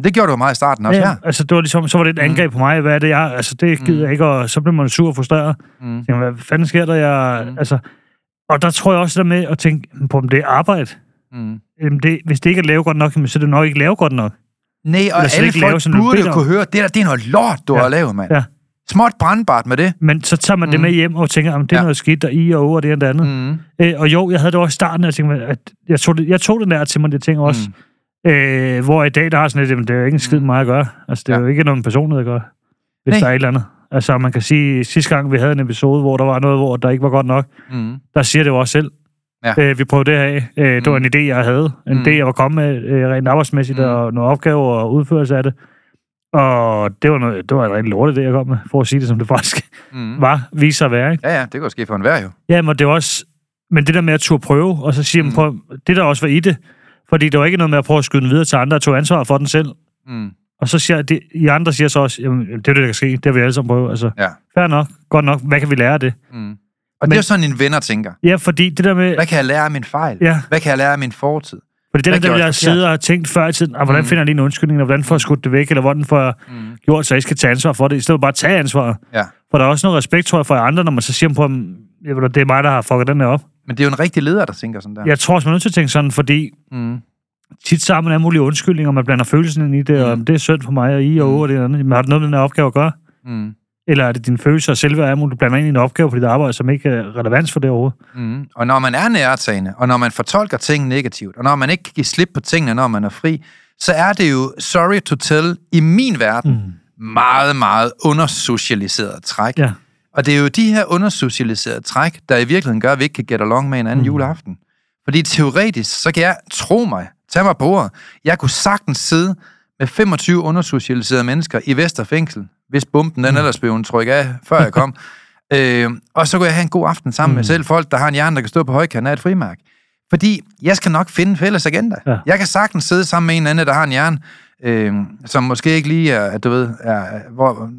det gjorde du jo meget i starten også her. altså, det var ligesom, så var det et Mm. angreb på mig. Hvad er det, jeg... Altså, det gider jeg ikke, og så blev man sur og frustreret. Mm. Tænkte, hvad fanden sker der? Jeg, Mm. altså, Og der tror jeg også der med at tænke på, om det er arbejde. Mm. Jamen det, hvis det ikke er lavet godt nok, så er det nok ikke lavet godt nok. Nej, og alle lave, folk du burde jo om. kunne høre, det der, det er noget lort, du Ja. har lavet, mand. Ja. Småt brandbart med det. Men så tager man mm. det Mm. med hjem og tænker, at det er Ja. noget skidt, der i og over det og det andet. Mm. Mm. Øh, og jo, jeg havde det også i starten, at jeg, tænkte, at jeg, tog det, jeg tog den der til mig, det ting også. Mm. Øh, hvor i dag, der har sådan lidt, jamen, det er jo ikke en skid med mig at gøre. Altså, det er Ja. jo ikke noget med personlighed at gøre, hvis Nej. der er et eller andet. Altså, man kan sige, sidste gang vi havde en episode, hvor der var noget, hvor der ikke var godt nok, Mm. der siger det jo også selv. Ja. Øh, vi prøvede det her af. Øh, det var en idé, jeg havde. En Mm. idé, jeg var kommet med øh, rent arbejdsmæssigt, Mm. og nogle opgaver og udførelse af det. Og det var, noget, det var en rigtig lortet idé, jeg kom med, for at sige det, som det faktisk Mm. var, viser sig at være. Ikke? Ja, ja, det jo ske for enhver jo. Ja, men det er også... Men det der med at turde prøve, og så sige, mm. Mm. prøv, det der også var i det, fordi det var ikke noget med at prøve at skyde den videre til andre, og tog ansvar for den selv. Mm. Og så siger det, I andre siger så også, jamen, det er det, der kan ske, det har vi alle sammen prøvet. Altså, Ja. fair nok, godt nok, hvad kan vi lære af det? Mm. Og Men- det er jo sådan, en venner tænker. Ja, fordi det der med, Hvad kan jeg lære af min fejl? Ja. Hvad kan jeg lære af min fortid? fordi det der, hvad der vil jeg jeg forkert? sidde og have tænkt før i tiden, ah, hvordan Mm. finder jeg lige en undskyldning, eller hvordan får jeg skudt det væk, eller hvordan får jeg Mm. gjort, så jeg ikke skal tage ansvar for det, i stedet for bare at tage ansvar. Ja. For der er også noget respekt, tror jeg, for andre, når man så siger på, du, det er mig, der har fucket den her op. Men det er jo en rigtig leder, der tænker sådan der. Jeg tror også, man er nødt til at tænke sådan, fordi Mm. tit så har man alle mulige undskyldninger, man blander følelsen ind i det, og Mm. det er synd for mig, og I og Mm. over det andet. Men har det noget med den her opgave at gøre? Mm. Eller er det din følelse og selvværd, at du blander ind i en opgave på dit arbejde, som ikke er relevans for det overhovedet? Mm. Og når man er nærtagende, og når man fortolker ting negativt, og når man ikke kan give slip på tingene, når man er fri, så er det jo, sorry to tell, i min verden, mm. meget, meget undersocialiseret træk. Ja. Og det er jo de her undersocialiserede træk, der i virkeligheden gør, at vi ikke kan get along med en anden mm. juleaften. Fordi teoretisk, så kan jeg, tro mig, tage mig på ordet, jeg kunne sagtens sidde med 25 undersocialiserede mennesker i Vesterfængsel, hvis bomben den ellers blev en tryk af, før jeg kom. *laughs* øh, og så kunne jeg have en god aften sammen mm. med selv folk, der har en hjerne, der kan stå på højkanten af et frimærk. Fordi jeg skal nok finde en fælles agenda. Ja. Jeg kan sagtens sidde sammen med en anden, der har en hjerne, øh, som måske ikke lige er, du ved, er, hvor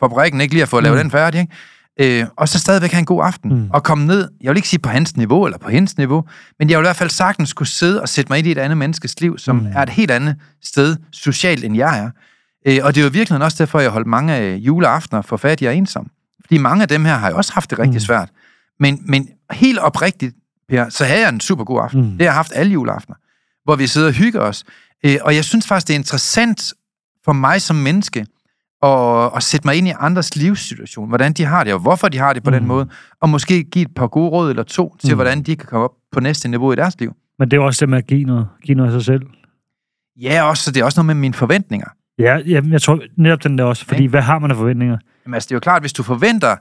fabrikken ikke lige har fået lavet Mm. den færdig, ikke? Øh, og så stadigvæk have en god aften, Mm. og komme ned, jeg vil ikke sige på hans niveau, eller på hendes niveau, men jeg vil i hvert fald sagtens kunne sidde og sætte mig ind i et andet menneskes liv, som Mm. er et helt andet sted socialt, end jeg er. Øh, og det er jo virkelig også derfor, jeg holdt mange af juleaftener for fattig og ensom. Fordi mange af dem her har jo også haft det rigtig Mm. svært. Men, men helt oprigtigt, Per, så havde jeg en super god aften. Mm. Det har jeg haft alle juleaftener, hvor vi sidder og hygger os. Øh, og jeg synes faktisk, det er interessant for mig som menneske, at, at sætte mig ind i andres livssituation, hvordan de har det, og hvorfor de har det på mm. Den måde, og måske give et par gode råd eller to til, Mm. hvordan de kan komme op på næste niveau i deres liv. Men det er også det med at give noget, give noget af sig selv. Ja, også, så det er også noget med mine forventninger. Ja, jamen, jeg tror netop den der også, fordi Ja. hvad har man af forventninger? Jamen, altså, det er jo klart, hvis du forventer,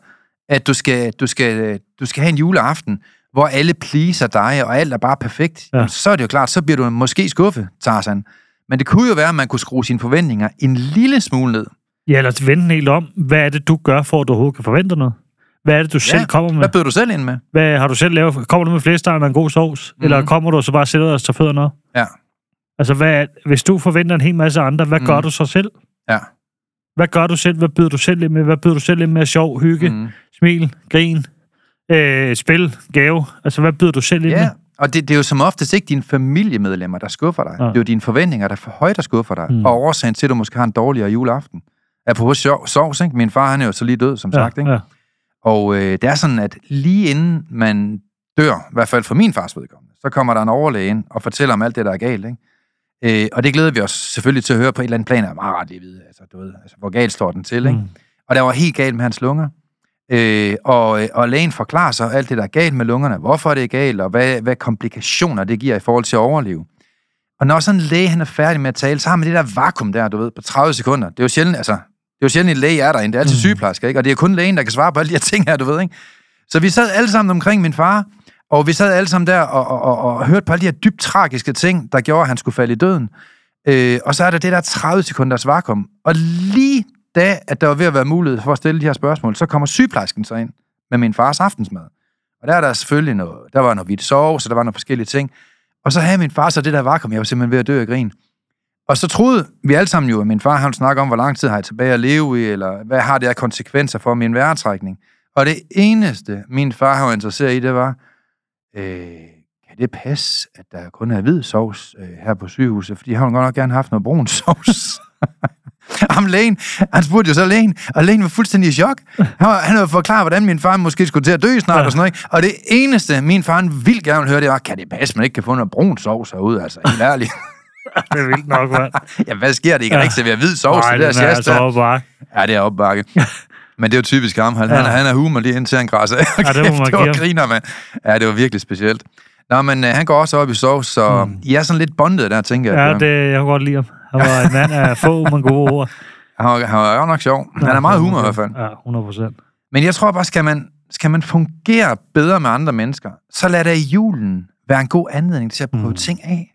at du skal, du skal, du skal have en juleaften, hvor alle pleaser dig, og alt er bare perfekt, Ja. ja. så er det jo klart, så bliver du måske skuffet, Tarzan. Men det kunne jo være, at man kunne skrue sine forventninger en lille smule ned. Ja, eller vende den helt om. Hvad er det, du gør, for at du overhovedet kan forvente noget? Hvad er det, du selv kommer med? Hvad bød du selv ind med? Hvad har du selv lavet? Kommer du med flæskesteg og en god sovs? Mm. Eller kommer du og så bare sætter dig og tager fødderne op? Ja. Altså, hvad, hvis du forventer en hel masse andre, hvad mm. gør Mhm. du så selv? Ja. Hvad gør du selv? Hvad byder du selv ind med? Hvad byder du selv ind med? Sjov, hygge, mm. Smil, grin, øh, spil, gave? Altså, hvad byder du selv ind Ja, med? og det, det er jo som oftest ikke dine familiemedlemmer, der skuffer dig. Ja. Ja. Det er jo dine forventninger, der er for højt, der skuffer dig. Mm. Og årsagen til, at du måske har en dårligere juleaften. Apropos sjov- sovs, ikke? Min far, han er jo så lige død, som sagt, ikke? ja. Og øh, det er sådan, at lige inden man dør, i hvert fald for min fars vedkommende, så kommer der en overlæge ind og fortæller om alt det, der er galt. Ikke? Øh, og det glæder vi os selvfølgelig til at høre på et eller andet plan, er meget ret lige vide, altså, du ved, altså, hvor galt står den til. Ikke? Mm. Og der var helt galt med hans lunger. Øh, og, og lægen forklarer sig alt det, der er galt med lungerne, hvorfor det er galt, og hvad, hvad komplikationer det giver i forhold til at overleve. Og når sådan en læge han er færdig med at tale, så har man det der vakuum der, du ved, på 30 sekunder. Det er jo sjældent, altså, det er jo sjældent, en læge er derinde. Det er altid Mm. sygeplejersker, ikke? Og det er kun lægen, der kan svare på alle de her *laughs* ting her, du ved, ikke? Så vi sad alle sammen omkring min far, og vi sad alle sammen der og, og, og, og hørte på alle de her dybt tragiske ting, der gjorde, at han skulle falde i døden. Øh, og så er der det der 30 sekunders vakuum. Og lige da, at der var ved at være mulighed for at stille de her spørgsmål, så kommer sygeplejersken så ind med min fars aftensmad. Og der er der selvfølgelig noget, der var noget hvidt sovs, så der var nogle forskellige ting. Og så havde min far så det der vakuum, jeg var simpelthen ved at dø af grin. Og så troede vi alle sammen jo, at min far han snakker om, hvor lang tid har jeg tilbage at leve i, eller hvad har det af konsekvenser for min væretrækning. Og det eneste, min far var interesseret i, det var, øh, kan det passe, at der kun er hvid sovs øh, her på sygehuset? Fordi han har godt nok gerne haft noget brun sovs. *laughs* Ham lægen, han spurgte jo så lægen, og lægen var fuldstændig i chok. Han, var, han var forklaret, hvordan min far måske skulle til at dø snart ja. og sådan noget. ikke? Og det eneste, min far han vildt gerne ville høre, det var, kan det passe, man ikke kan få noget brun sovs herude, altså helt ærligt. *laughs* Det er vildt nok, mand. ja, hvad sker der? I kan ja. Ikke servere hvid sovs Nej, det der er sjæs altså bare. Ja, det er opbakke. *laughs* Men det er jo typisk ham. Han, ja. han, han er humor lige indtil han græsser. Ja, det må man det give griner, man. Ja, det var virkelig specielt. Nå, men øh, han går også op i sovs, så mm. I er sådan lidt bondet der, tænker jeg. Ja, det, jeg kunne godt lide ham. Han var en mand af få, men gode ord. *laughs* Han var, han var jo nok sjov. Han er meget humor i hvert fald. Ja, 100 procent. Men jeg tror bare, skal man, skal man fungere bedre med andre mennesker, så lad da i julen være en god anledning til at prøve. Mm. ting af.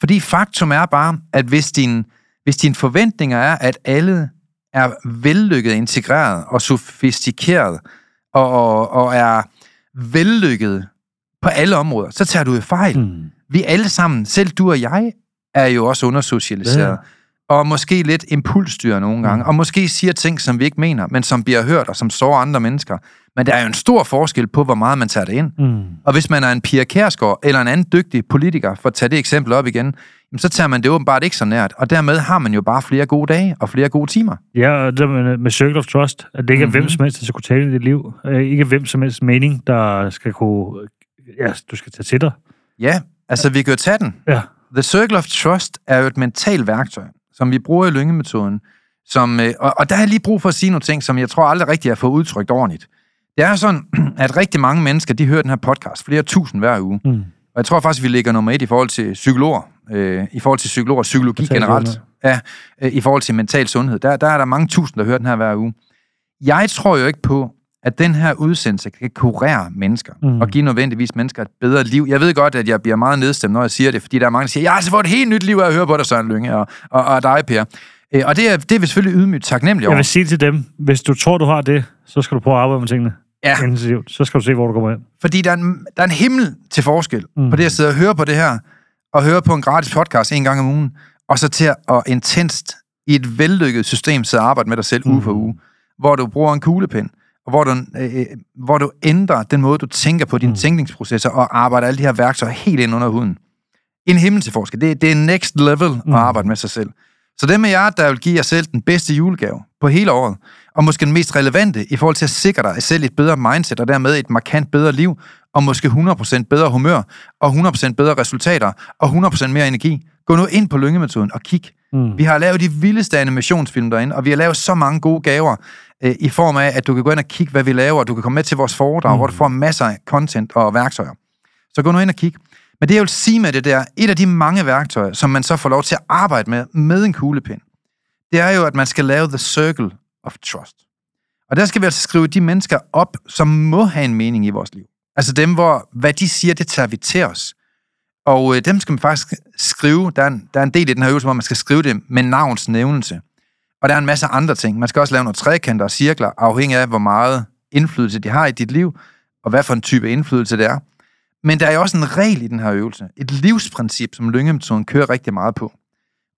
Fordi faktum er bare, at hvis, din, hvis dine forventninger er, at alle er vellykket, integreret og sofistikeret, og, og, og er vellykket på alle områder, så tager du jo fejl. Mm. Vi alle sammen, selv du og jeg, er jo også undersocialiseret. Ja. Ja. Og måske lidt impulsstyrer nogle gange. Mm. Og måske siger ting, som vi ikke mener, men som bliver hørt, og som sårer andre mennesker. Men der er jo en stor forskel på, hvor meget man tager det ind. Mm. Og hvis man er en Pia Kærsgaard, eller en anden dygtig politiker, for at tage det eksempel op igen, jamen, så tager man det åbenbart ikke så nært. Og dermed har man jo bare flere gode dage og flere gode timer. Ja, og det med, med Circle of Trust, at det ikke er Mhm. hvem som helst, der skal kunne tale i dit liv. Øh, Ikke hvem som helst mening, der skal kunne... Ja, du skal tage til dig. Ja, altså vi kan jo tage den. Ja. The Circle of Trust er jo et mentalt værktøj, som vi bruger i lyngemetoden. Som, øh, og, og der er jeg lige brug for at sige nogle ting, som jeg tror aldrig rigtig har fået udtrykt ordentligt. Det er sådan, *clears throat* at rigtig mange mennesker, de hører den her podcast, flere tusind hver uge. Mm. Og jeg tror faktisk, vi ligger nummer et i forhold til psykologer. Øh, I forhold til psykologer og psykologi Mental generelt. sundhed. Ja, øh, i forhold til mental sundhed. Der, der er der mange tusind, der hører den her hver uge. Jeg tror jo ikke på, at den her udsendelse kan kurere mennesker mm. Og give nødvendigvis mennesker et bedre liv. Jeg ved godt, at jeg bliver meget nedstemt, når jeg siger det, fordi der er mange, der siger, jeg har altså fået et helt nyt liv af at høre på dig, Søren Lynge, og, og, og dig, Per. Øh, Og det er, det er vi selvfølgelig ydmygt taknemmelige Jeg over. vil sige til dem, hvis du tror, du har det, så skal du prøve at arbejde med tingene Ja. intensivt. Så skal du se, hvor du kommer hen. Fordi der er en, der er en himmel til forskel mm. Mm. på det at sidde og høre på det her, og høre på en gratis podcast en gang om ugen, og så til at intenst i et vellykket system sidde og arbejde med dig selv mm. uge for uge, hvor du bruger en kuglepen, og hvor du, øh, hvor du ændrer den måde, du tænker på dine mm. Mm. tænkningsprocesser, og arbejder alle de her værktøjer helt ind under huden. En himmel til forskel. Det, det er next level mm. Mm. at arbejde med sig selv. Så dem af jer, der vil give jer selv den bedste julegave på hele året, og måske den mest relevante i forhold til at sikre dig selv et bedre mindset, og dermed et markant bedre liv, og måske 100% bedre humør, og 100% bedre resultater, og 100% mere energi. Gå nu ind på lyngemetoden og kig. Mm. Vi har lavet de vildeste animationsfilm derinde, og vi har lavet så mange gode gaver øh, i form af, at du kan gå ind og kigge, hvad vi laver, og du kan komme med til vores foredrag, mm. Mm. hvor du får masser af content og værktøjer. Så gå nu ind og kig. Men det jeg vil sige med det der, et af de mange værktøjer, som man så får lov til at arbejde med, med en kuglepen, det er jo, at man skal lave the circle of trust. Og der skal vi altså skrive de mennesker op, som må have en mening i vores liv. Altså dem, hvor hvad de siger, det tager vi til os. Og øh, dem skal man faktisk skrive. Der er, en, der er en del i den her øvelse, hvor man skal skrive det med navns nævnelse. Og der er en masse andre ting. Man skal også lave nogle trekanter og cirkler, afhængig af, hvor meget indflydelse de har i dit liv, og hvad for en type indflydelse det er. Men der er jo også en regel i den her øvelse. Et livsprincip, som lyngemetoden kører rigtig meget på.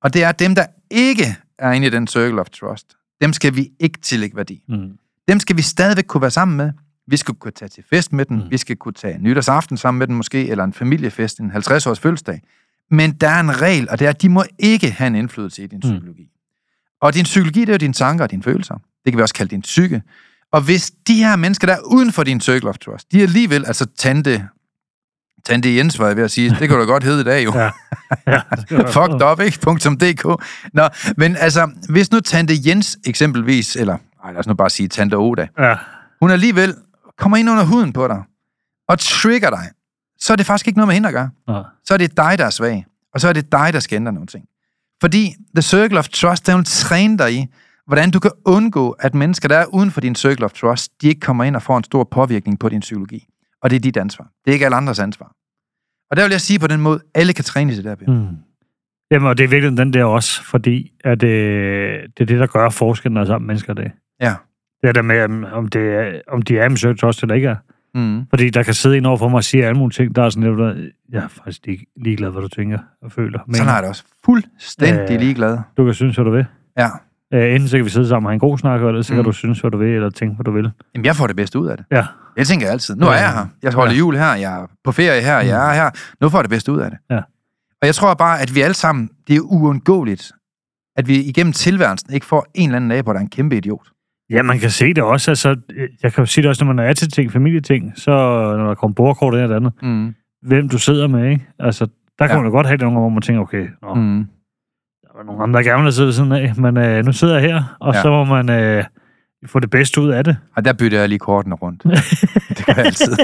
Og det er, at dem, der ikke er inde i den circle of trust, dem skal vi ikke tillægge værdi. Mm. Dem skal vi stadigvæk kunne være sammen med. Vi skal kunne tage til fest med den. Mm. Vi skal kunne tage nytårsaften sammen med den måske, eller en familiefest, en 50-års fødselsdag. Men der er en regel, og det er, at de må ikke have en indflydelse i din Mm. psykologi. Og din psykologi, det er jo dine tanker og dine følelser. Det kan vi også kalde din psyke. Og hvis de her mennesker, der er uden for din circle of trust, de er alligevel, altså tante, tante Jens, var jeg ved at sige, det du da godt hedde i dag jo. *laughs* Ja. ja. Fucked up, ikke? .dk. Nå, men altså, hvis nu tante Jens eksempelvis, eller ej, lad os nu bare sige tante Oda, Ja. hun alligevel kommer ind under huden på dig, og trigger dig, så er det faktisk ikke noget med hende at gøre. Ja. Så er det dig, der er svag. Og så er det dig, der skal ændre nogle ting. Fordi The Circle of Trust, den vil træne dig i, hvordan du kan undgå, at mennesker, der er uden for din Circle of Trust, de ikke kommer ind og får en stor påvirkning på din psykologi. Og det er dit ansvar. Det er ikke alle andres ansvar. Og der vil jeg sige på den måde, alle kan træne i det der. Mm. Jamen, og det er virkelig den der også, fordi at, øh, det er det, der gør forskellen, når sammen mennesker det. Ja. Det er der med, om- det er, om de er search også eller ikke er. Mm. Fordi der kan sidde en over for mig og sige alle mulige ting, der er sådan lidt, jeg er faktisk ikke ligeglad, hvad du tænker og føler. Men Sådan jeg det også. Fuldstændig Øh. ligeglad. du kan synes, hvad du vil. Ja. Øh, enten så kan vi sidde sammen og have en god snak, eller så kan Mm. du synes, hvad du vil, eller tænke, hvad du vil. Jamen, jeg får det bedste ud af det. Ja. Det tænker jeg altid. Nu er jeg her. Jeg holder Ja. jul her. Jeg er på ferie her. Jeg er her. Nu får jeg det bedste ud af det. Ja. Og jeg tror bare, at vi alle sammen, det er uundgåeligt, at vi igennem tilværelsen ikke får en eller anden nabo, der er en kæmpe idiot. Ja, man kan se det også. Altså, jeg kan jo sige det også, når man er til ting, familieting, så når der kommer bordkort og det andet, Mm. hvem du sidder med, ikke? Altså, der kan Ja. man da godt have det nogle gange, hvor man tænker, okay, nå, mm. Der var nogle andre, der gerne ville sidde siden af, men øh, nu sidder jeg her, og Ja. ja. så må man øh, få det bedste ud af det. Og der bytter jeg lige kortene rundt. *laughs* det gør jeg altid.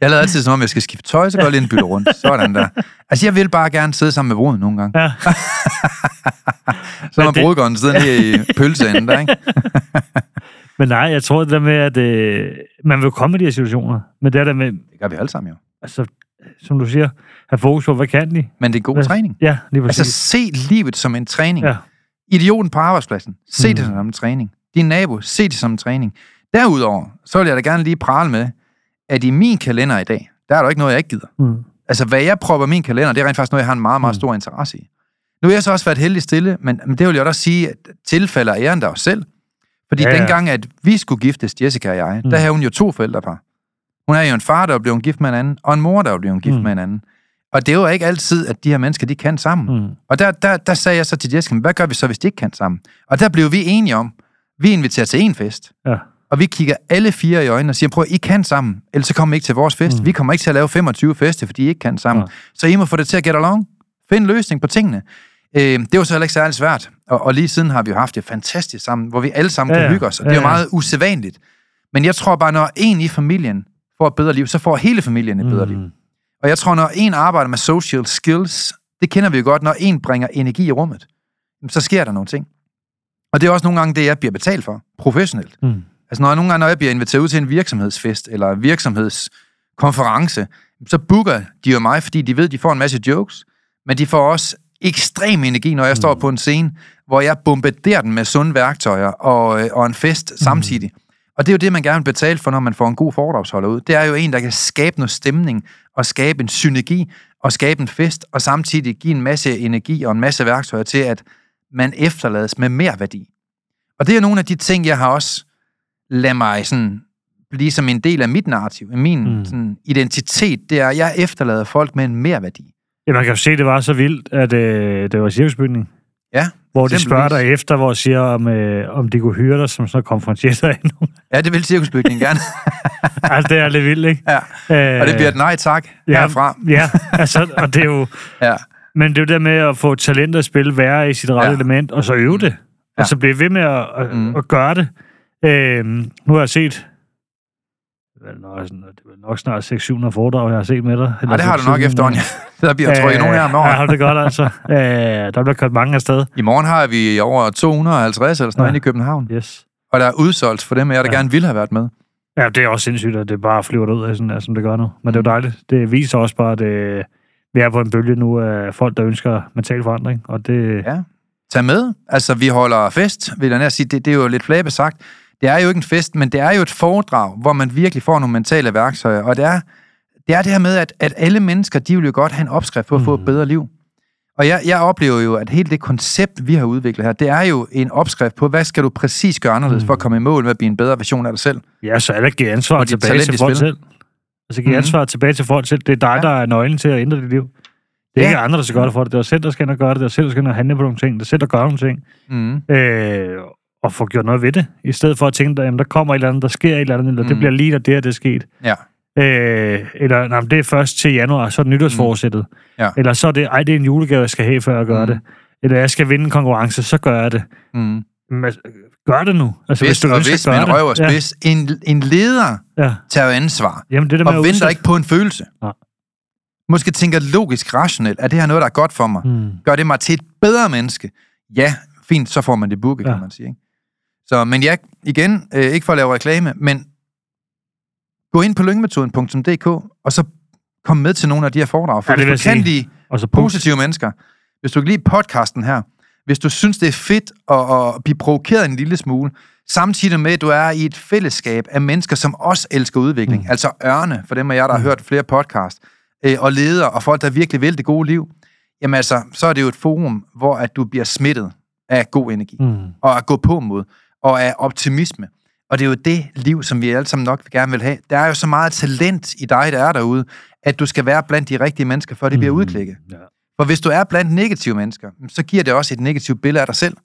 Jeg lader altid som om, jeg skal skifte tøj, så går jeg lige en bytte rundt. Sådan der. Altså, jeg vil bare gerne sidde sammen med bruden nogle gange. Ja. *laughs* Så Men det- brudgården sidder nede i pølseenden der, ikke? *laughs* Men nej, jeg tror det der med, at øh, man vil komme i de her situationer, men det er der med, Det gør vi alle sammen jo. altså, som du siger, have fokus på, hvad kan de? Men det er god Hvad- træning. Ja, lige præcis. Altså, se livet som en træning. ja. Idioten på arbejdspladsen, se Mm. det som en træning. Din nabo, se det som en træning. Derudover, så vil jeg da gerne lige prale med, at i min kalender i dag, der er der ikke noget, jeg ikke gider. Mm. Altså, hvad jeg propper min kalender, det er rent faktisk noget, jeg har en meget, meget Mm. stor interesse i. Nu har jeg så også været heldig stille, men, men det vil jeg også sige, at tilfælder æren der os selv. Fordi ja, ja. dengang, at vi skulle giftes, Jessica og jeg, Mm. der havde hun jo to forældrepar. Hun havde jo en far, der blevet gift med en anden, og en mor, der blevet gift Mm. med en anden. Og det er jo ikke altid, at de her mennesker, de kan sammen. Mm. Og der, der, der sagde jeg så til Jessica, hvad gør vi så, hvis de ikke kan sammen? Og der blev vi enige om, vi inviterer til en fest, Ja. og vi kigger alle fire i øjnene og siger, prøv, I kan sammen, ellers så kommer I ikke til vores fest. Mm. Vi kommer ikke til at lave 25 fester, fordi I ikke kan sammen. Ja. Så I må få det til at get along. Find en løsning på tingene. Øh, det var så heller ikke særlig svært. Og, og lige siden har vi jo haft det fantastisk sammen, hvor vi alle sammen Ja, kan hygge os. Og det er jo ja. meget usædvanligt. Men jeg tror bare, når en i familien får et bedre liv, så får hele familien et bedre liv. Mm. Og jeg tror, når en arbejder med social skills, det kender vi jo godt, når en bringer energi i rummet, så sker der nogle ting. Og det er også nogle gange det, jeg bliver betalt for, professionelt. Mm. Altså når jeg nogle gange, når jeg bliver inviteret ud til en virksomhedsfest eller en virksomhedskonference, så booker de jo mig, fordi de ved, de får en masse jokes, men de får også ekstrem energi, når jeg står på en scene, hvor jeg bombarderer den med sunde værktøjer og, øh, og en fest samtidig. Og det er jo det, man gerne vil betale for, når man får en god foredragsholder ud. Det er jo en, der kan skabe noget stemning og skabe en synergi og skabe en fest, og samtidig give en masse energi og en masse værktøjer til, at man efterlades med mere værdi. Og det er nogle af de ting, jeg har også ladet mig sådan blive som en del af mit narrativ, af min Mm. sådan, identitet, det er, at jeg efterlader folk med en mere værdi. Ja, man kan jo se, at det var så vildt, at øh, det var cirkusbygning. Ja, Hvor de spørger dig efter, hvor siger, om, øh, om de kunne hyre dig som sådan en konferencier nogen. Ja, det vil cirkusbygningen gerne. *laughs* altså, det er lidt vildt, ikke? ja. Øh, Og det bliver et nej tak ja, herfra. Ja, altså, og det er jo... Ja. Men det er jo det med at få talent at spille, være i sit rette Ja. element, og så øve det. Ja. Og så blive ved med at, at, Mm. at gøre det. Øhm, nu har jeg set... Det er nok, sådan- det er nok snart 600 foredrag, jeg har set med dig. Ja, det har du nok efterhånden. *laughs* Der bliver trykket nogen her om Ja, morgenen. har det godt, altså. Øh, der bliver kørt mange afsted. I morgen har vi over 250 eller sådan noget Ja. i København. Yes. Og der er udsolgt for dem, jeg der Ja. gerne ville have været med. Ja, det er også sindssygt, at det bare flyver ud af, sådan, der, som det gør nu. Men det er jo dejligt. Det viser også bare, at øh, vi er på en bølge nu af folk, der ønsker mental forandring. Og det, Ja. Tag med. Altså, vi holder fest, vil jeg nær sige. Det, det er jo lidt flæbe sagt. Det er jo ikke en fest, men det er jo et foredrag, hvor man virkelig får nogle mentale værktøjer. Og det er det, er det her med, at, at alle mennesker, de vil jo godt have en opskrift på at få et Mhm. bedre liv. Og jeg, jeg oplever jo, at hele det koncept, vi har udviklet her, det er jo en opskrift på, hvad skal du præcis gøre anderledes for at komme i mål med at blive en bedre version af dig selv. Ja, så alle giver ansvar Og dit tilbage til folk selv. Altså give Mhm. ansvar tilbage til folk selv. Det er dig, Ja. der er nøglen til at ændre dit liv. Det er Ja. ikke andre, der skal gøre det for dig. Det er dig selv, der skal ind og gøre det. Det er dig selv, der skal ind og handle på nogle ting. Det er selv, der gør nogle ting. Mm. Øh, og få gjort noget ved det. I stedet for at tænke, at der kommer et eller andet, der sker et eller andet, eller det Mhm. bliver lige, når det her det er sket. Ja. Øh, eller nej, det er først til januar, så er det nytårsforsættet. Mm. Ja. Eller så er det, ej, det er en julegave, jeg skal have, før jeg gør Mm. det. Eller jeg skal vinde en konkurrence, så gør jeg det. Mm. Men, altså, gør det nu. Altså, Hvis, ønsker hvis gøre man røv og det. spids. Ja. En, en leder Ja, ja. tager ansvar. Jamen, det der med Og venter ikke på en følelse. Nej. Måske tænker logisk, rationelt, at det her er noget, der er godt for mig. Mm. Gør det mig til et bedre menneske? Ja, fint, så får man det booket, ja. Ja. kan man sige. Ikke? Så, men ja, igen, øh, ikke for at lave reklame, men gå ind på lyngmetoden.dk, og så kom med til nogle af de her foredrag. For Ja, det hvis du jeg kan lide Og så positivt. positive mennesker, hvis du kan lide podcasten her, hvis du synes, det er fedt at, at blive provokeret en lille smule, samtidig med, at du er i et fællesskab af mennesker, som også elsker udvikling, Mm. altså ørne, for dem af jer, der har Mm. hørt flere podcast, øh, og ledere, og folk, der virkelig vil det gode liv, jamen altså, så er det jo et forum, hvor at du bliver smittet af god energi. Mm. og at gå på mod, og af optimisme. Og det er jo det liv, som vi alle sammen nok gerne vil have. Der er jo så meget talent i dig, der er derude, at du skal være blandt de rigtige mennesker, for det bliver Mm. udklikket. Ja. For hvis du er blandt negative mennesker, så giver det også et negativt billede af dig selv.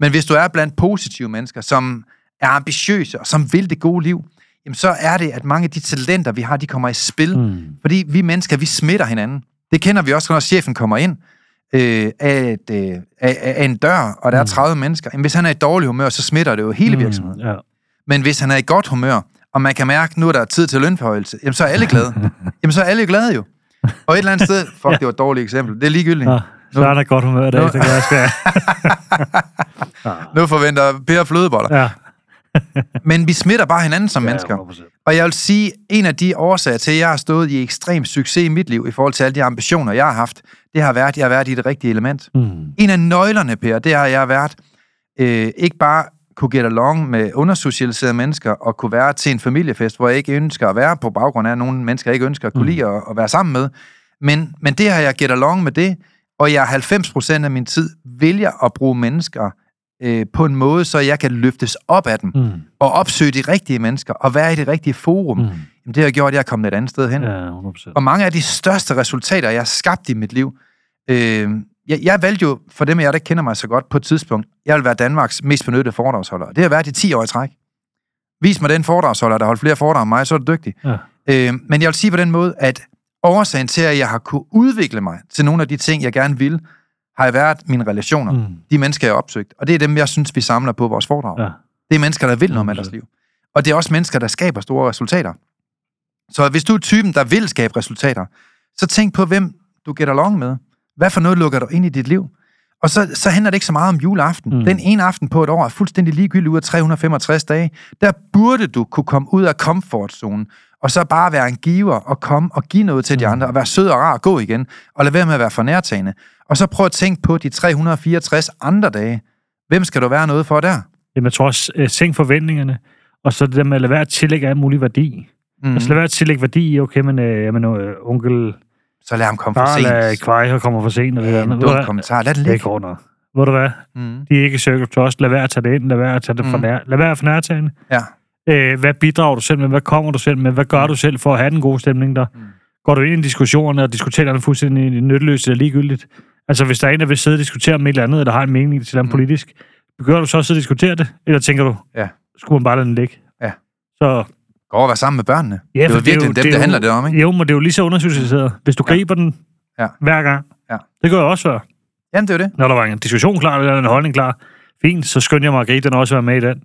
Men hvis du er blandt positive mennesker, som er ambitiøse og som vil det gode liv, jamen så er det, at mange af de talenter, vi har, de kommer i spil. Mm. Fordi vi mennesker, vi smitter hinanden. Det kender vi også, når chefen kommer ind øh, af, et, øh, af, af en dør, og der er 30 mennesker. Jamen, hvis han er i dårlig humør, så smitter det jo hele virksomheden. Mm. Ja. Men hvis han er i godt humør, og man kan mærke, nu er der tid til lønforhøjelse, jamen så er alle glade. *laughs* jamen så er alle glade jo. Og et eller andet sted, fuck, det var et dårligt eksempel, det er ligegyldigt. Nå, så er der godt humør i dag, Nu- så kan jeg skal. *laughs* Nu forventer Per flødeboller. Ja. *laughs* Men vi smitter bare hinanden som mennesker. 100%. Og jeg vil sige, en af de årsager til, at jeg har stået i ekstrem succes i mit liv, i forhold til alle de ambitioner, jeg har haft, det har været, at jeg har været i det rigtige element. Mm. En af nøglerne, Per, det har jeg været, øh, ikke bare kunne get along med undersocialiserede mennesker, og kunne være til en familiefest, hvor jeg ikke ønsker at være på baggrund af, at nogle mennesker ikke ønsker at kunne Mm. lide at, at være sammen med. Men, men det har jeg get along med det, og jeg 90% af min tid vælger at bruge mennesker øh, på en måde, så jeg kan løftes op af dem, Mm. og opsøge de rigtige mennesker, og være i det rigtige forum. Mm. Jamen, det har gjort, at jeg er kommet et andet sted hen. Ja, 100%. Og mange af de største resultater, jeg har skabt i mit liv, øh, jeg, jeg valgte jo, for dem af jer, der ikke kender mig så godt, på et tidspunkt, jeg vil være Danmarks mest benyttede foredragsholder. Det har været i 10 år i træk. Vis mig den foredragsholder, der holdt flere foredrag end mig, så er du dygtig. Ja. Øh, men jeg vil sige på den måde, at årsagen til, at jeg har kunne udvikle mig til nogle af de ting, jeg gerne vil, har været mine relationer. Mm. De mennesker, jeg har opsøgt. Og det er dem, jeg synes, vi samler på vores foredrag. Ja. Det er mennesker, der vil noget med deres liv. Og det er også mennesker, der skaber store resultater. Så hvis du er typen, der vil skabe resultater, så tænk på, hvem du get along med. Hvad for noget lukker du ind i dit liv? Og så, så handler det ikke så meget om juleaften. Mm. Mm. Den ene aften på et år er fuldstændig ligegyldig ud af 365 dage. Der burde du kunne komme ud af komfortzonen, og så bare være en giver og komme og give noget til de Mm. andre, og være sød og rar og gå igen, og lade være med at være for nærtagende. Og så prøv at tænke på de 364 andre dage. Hvem skal du være noget for der? Jamen, jeg tror også, øh, sænk forventningerne, og så det der med at lade være at tillægge alt mulig værdi. Mm. Altså lade være at tillægge værdi i, okay, men øh, jamen, øh, onkel Så lad ham komme for sent. kvej og kommer for sent, og det der. En dum kommentar. Lad det Det ligge. nok. Ved du hvad? Mm. De er ikke circle trust. Lad være at tage det ind. Lad være at tage det for Mm. nær. Lad være at for nærtagende. Ja. Øh, hvad bidrager du selv med? Hvad kommer du selv med? Hvad gør du selv for at have den gode stemning der? Mm. Går du ind i diskussionerne og diskuterer det fuldstændig nytteløst eller ligegyldigt? Altså, hvis der er en, der vil sidde og diskutere om et eller andet, eller har en mening til et andet Mm. politisk, begynder du så at sidde og diskutere det? Eller tænker du, Ja. skulle man bare lade den ligge? Ja. Så, Gå og være sammen med børnene. ja, det er jo virkelig dem, det, er handler det om, ikke? Jo, men det er jo lige så undersocialiseret. Hvis du Ja. griber den Ja. hver gang. Ja. Det gør jeg også før. Jamen, det er jo det. Når der var en diskussion klar, eller en holdning klar, fint, så skynder jeg mig at gribe den og også være med i den.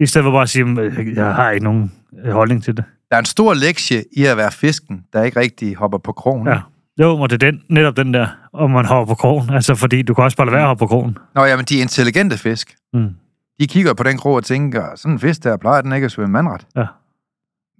I stedet for bare at sige, "Øh, jeg har ikke nogen øh, holdning til det. Der er en stor lektie i at være fisken, der ikke rigtig hopper på krogen. Ja. Jo, og det er den, netop den der, om man hopper på krogen. Altså, fordi du kan også bare lade være at hoppe på krogen. Nå, jamen, de intelligente fisk, Mm. de kigger på den krog og tænker, sådan en fisk der, plejer den ikke at svømme mandret? Ja.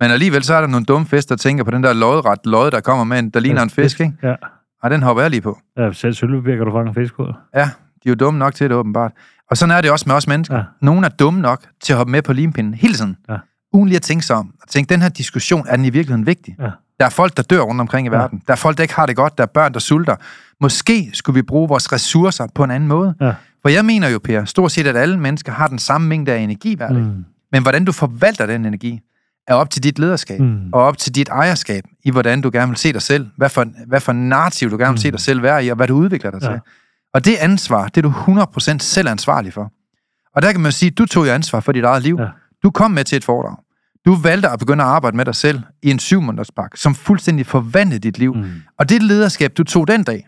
Men alligevel så er der nogle dumme fisk, der tænker på den der lodret lod, der kommer med en, der ligner en fisk, ikke? Ja. Og den hopper jeg lige på. ja selv kan du fange en fisk ud. Ja, de er jo dumme nok til det, åbenbart. Og sådan er det også med os mennesker. Ja. Nogle er dumme nok til at hoppe med på limpinden hele tiden. Ja. Uden lige at tænke sig om. Og tænke, den her diskussion, er den i virkeligheden vigtig? Ja. Der er folk, der dør rundt omkring i Ja. verden. Der er folk, der ikke har det godt. Der er børn, der sulter. Måske skulle vi bruge vores ressourcer på en anden måde. Ja. For jeg mener jo, Per, stort set, at alle mennesker har den samme mængde af energi hver dag. Mm. Men hvordan du forvalter den energi, er op til dit lederskab. Mm. Og op til dit ejerskab, i hvordan du gerne vil se dig selv. Hvad for, hvad for narrativ du gerne vil se Mm. dig selv være i, og hvad du udvikler dig Ja. til. Og det ansvar, det er du 100% selv ansvarlig for. Og der kan man sige, du tog jo ansvar for dit eget liv. Ja. Du kom med til et foredrag. Du valgte at begynde at arbejde med dig selv i en syv måneders pakke, som fuldstændig forvandlede dit liv. Mm. Og det lederskab, du tog den dag,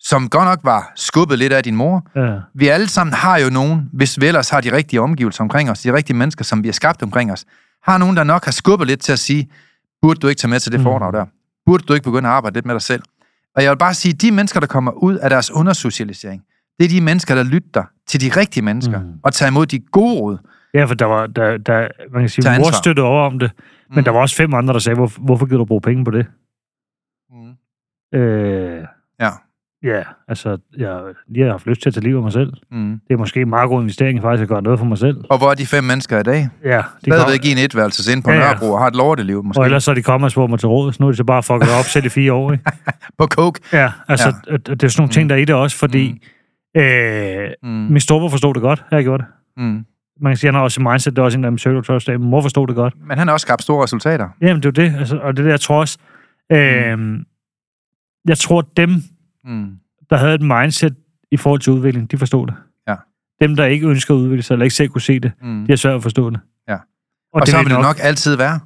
som godt nok var skubbet lidt af din mor, Ja. vi alle sammen har jo nogen, hvis vi ellers har de rigtige omgivelser omkring os, de rigtige mennesker, som vi har skabt omkring os, har nogen, der nok har skubbet lidt til at sige, burde du ikke tage med til det Mm. foredrag der? Burde du ikke begynde at arbejde lidt med dig selv? Og jeg vil bare sige, de mennesker, der kommer ud af deres undersocialisering, det er de mennesker, der lytter til de rigtige mennesker, Mm. og tager imod de gode råd. ja, for der var, der, der, man kan sige, mor støttede over om det, men Mm. der var også fem andre, der sagde, hvor, hvorfor gider du bruge penge på det? Mm. Øh, Ja. altså, jeg lige har haft lyst til at tage livet af mig selv. Mm. Det er måske en meget god investering faktisk at gøre noget for mig selv. Og hvor er de fem mennesker i dag? Ja, de Stadigvæk i en etværelses ind på Ja. Nørrebro og har et lorteliv, måske. Og ellers så er de kommet og spurgt mig til råd, så nu er de så bare fucket op selv i fire år, ikke? *laughs* På coke. Ja, altså, ja. det er sådan nogle ting, Mm. der er i det også, fordi øh, Mm. min storebror forstod det godt, jeg gjorde det. Mm. Man kan sige, han har også en mindset, det er også en af dem circle trust men mor forstod det godt. Men han har også skabt store resultater. Jamen, det er jo det, altså, og det der, jeg tror også, øh, jeg tror dem, Mm. der havde et mindset i forhold til udvikling, de forstod det. Ja. Dem, der ikke ønsker at udvikle sig, eller ikke selv kunne se det, Mm. de har svært at forstå det. Ja. Og, Og, og så vil det nok altid være.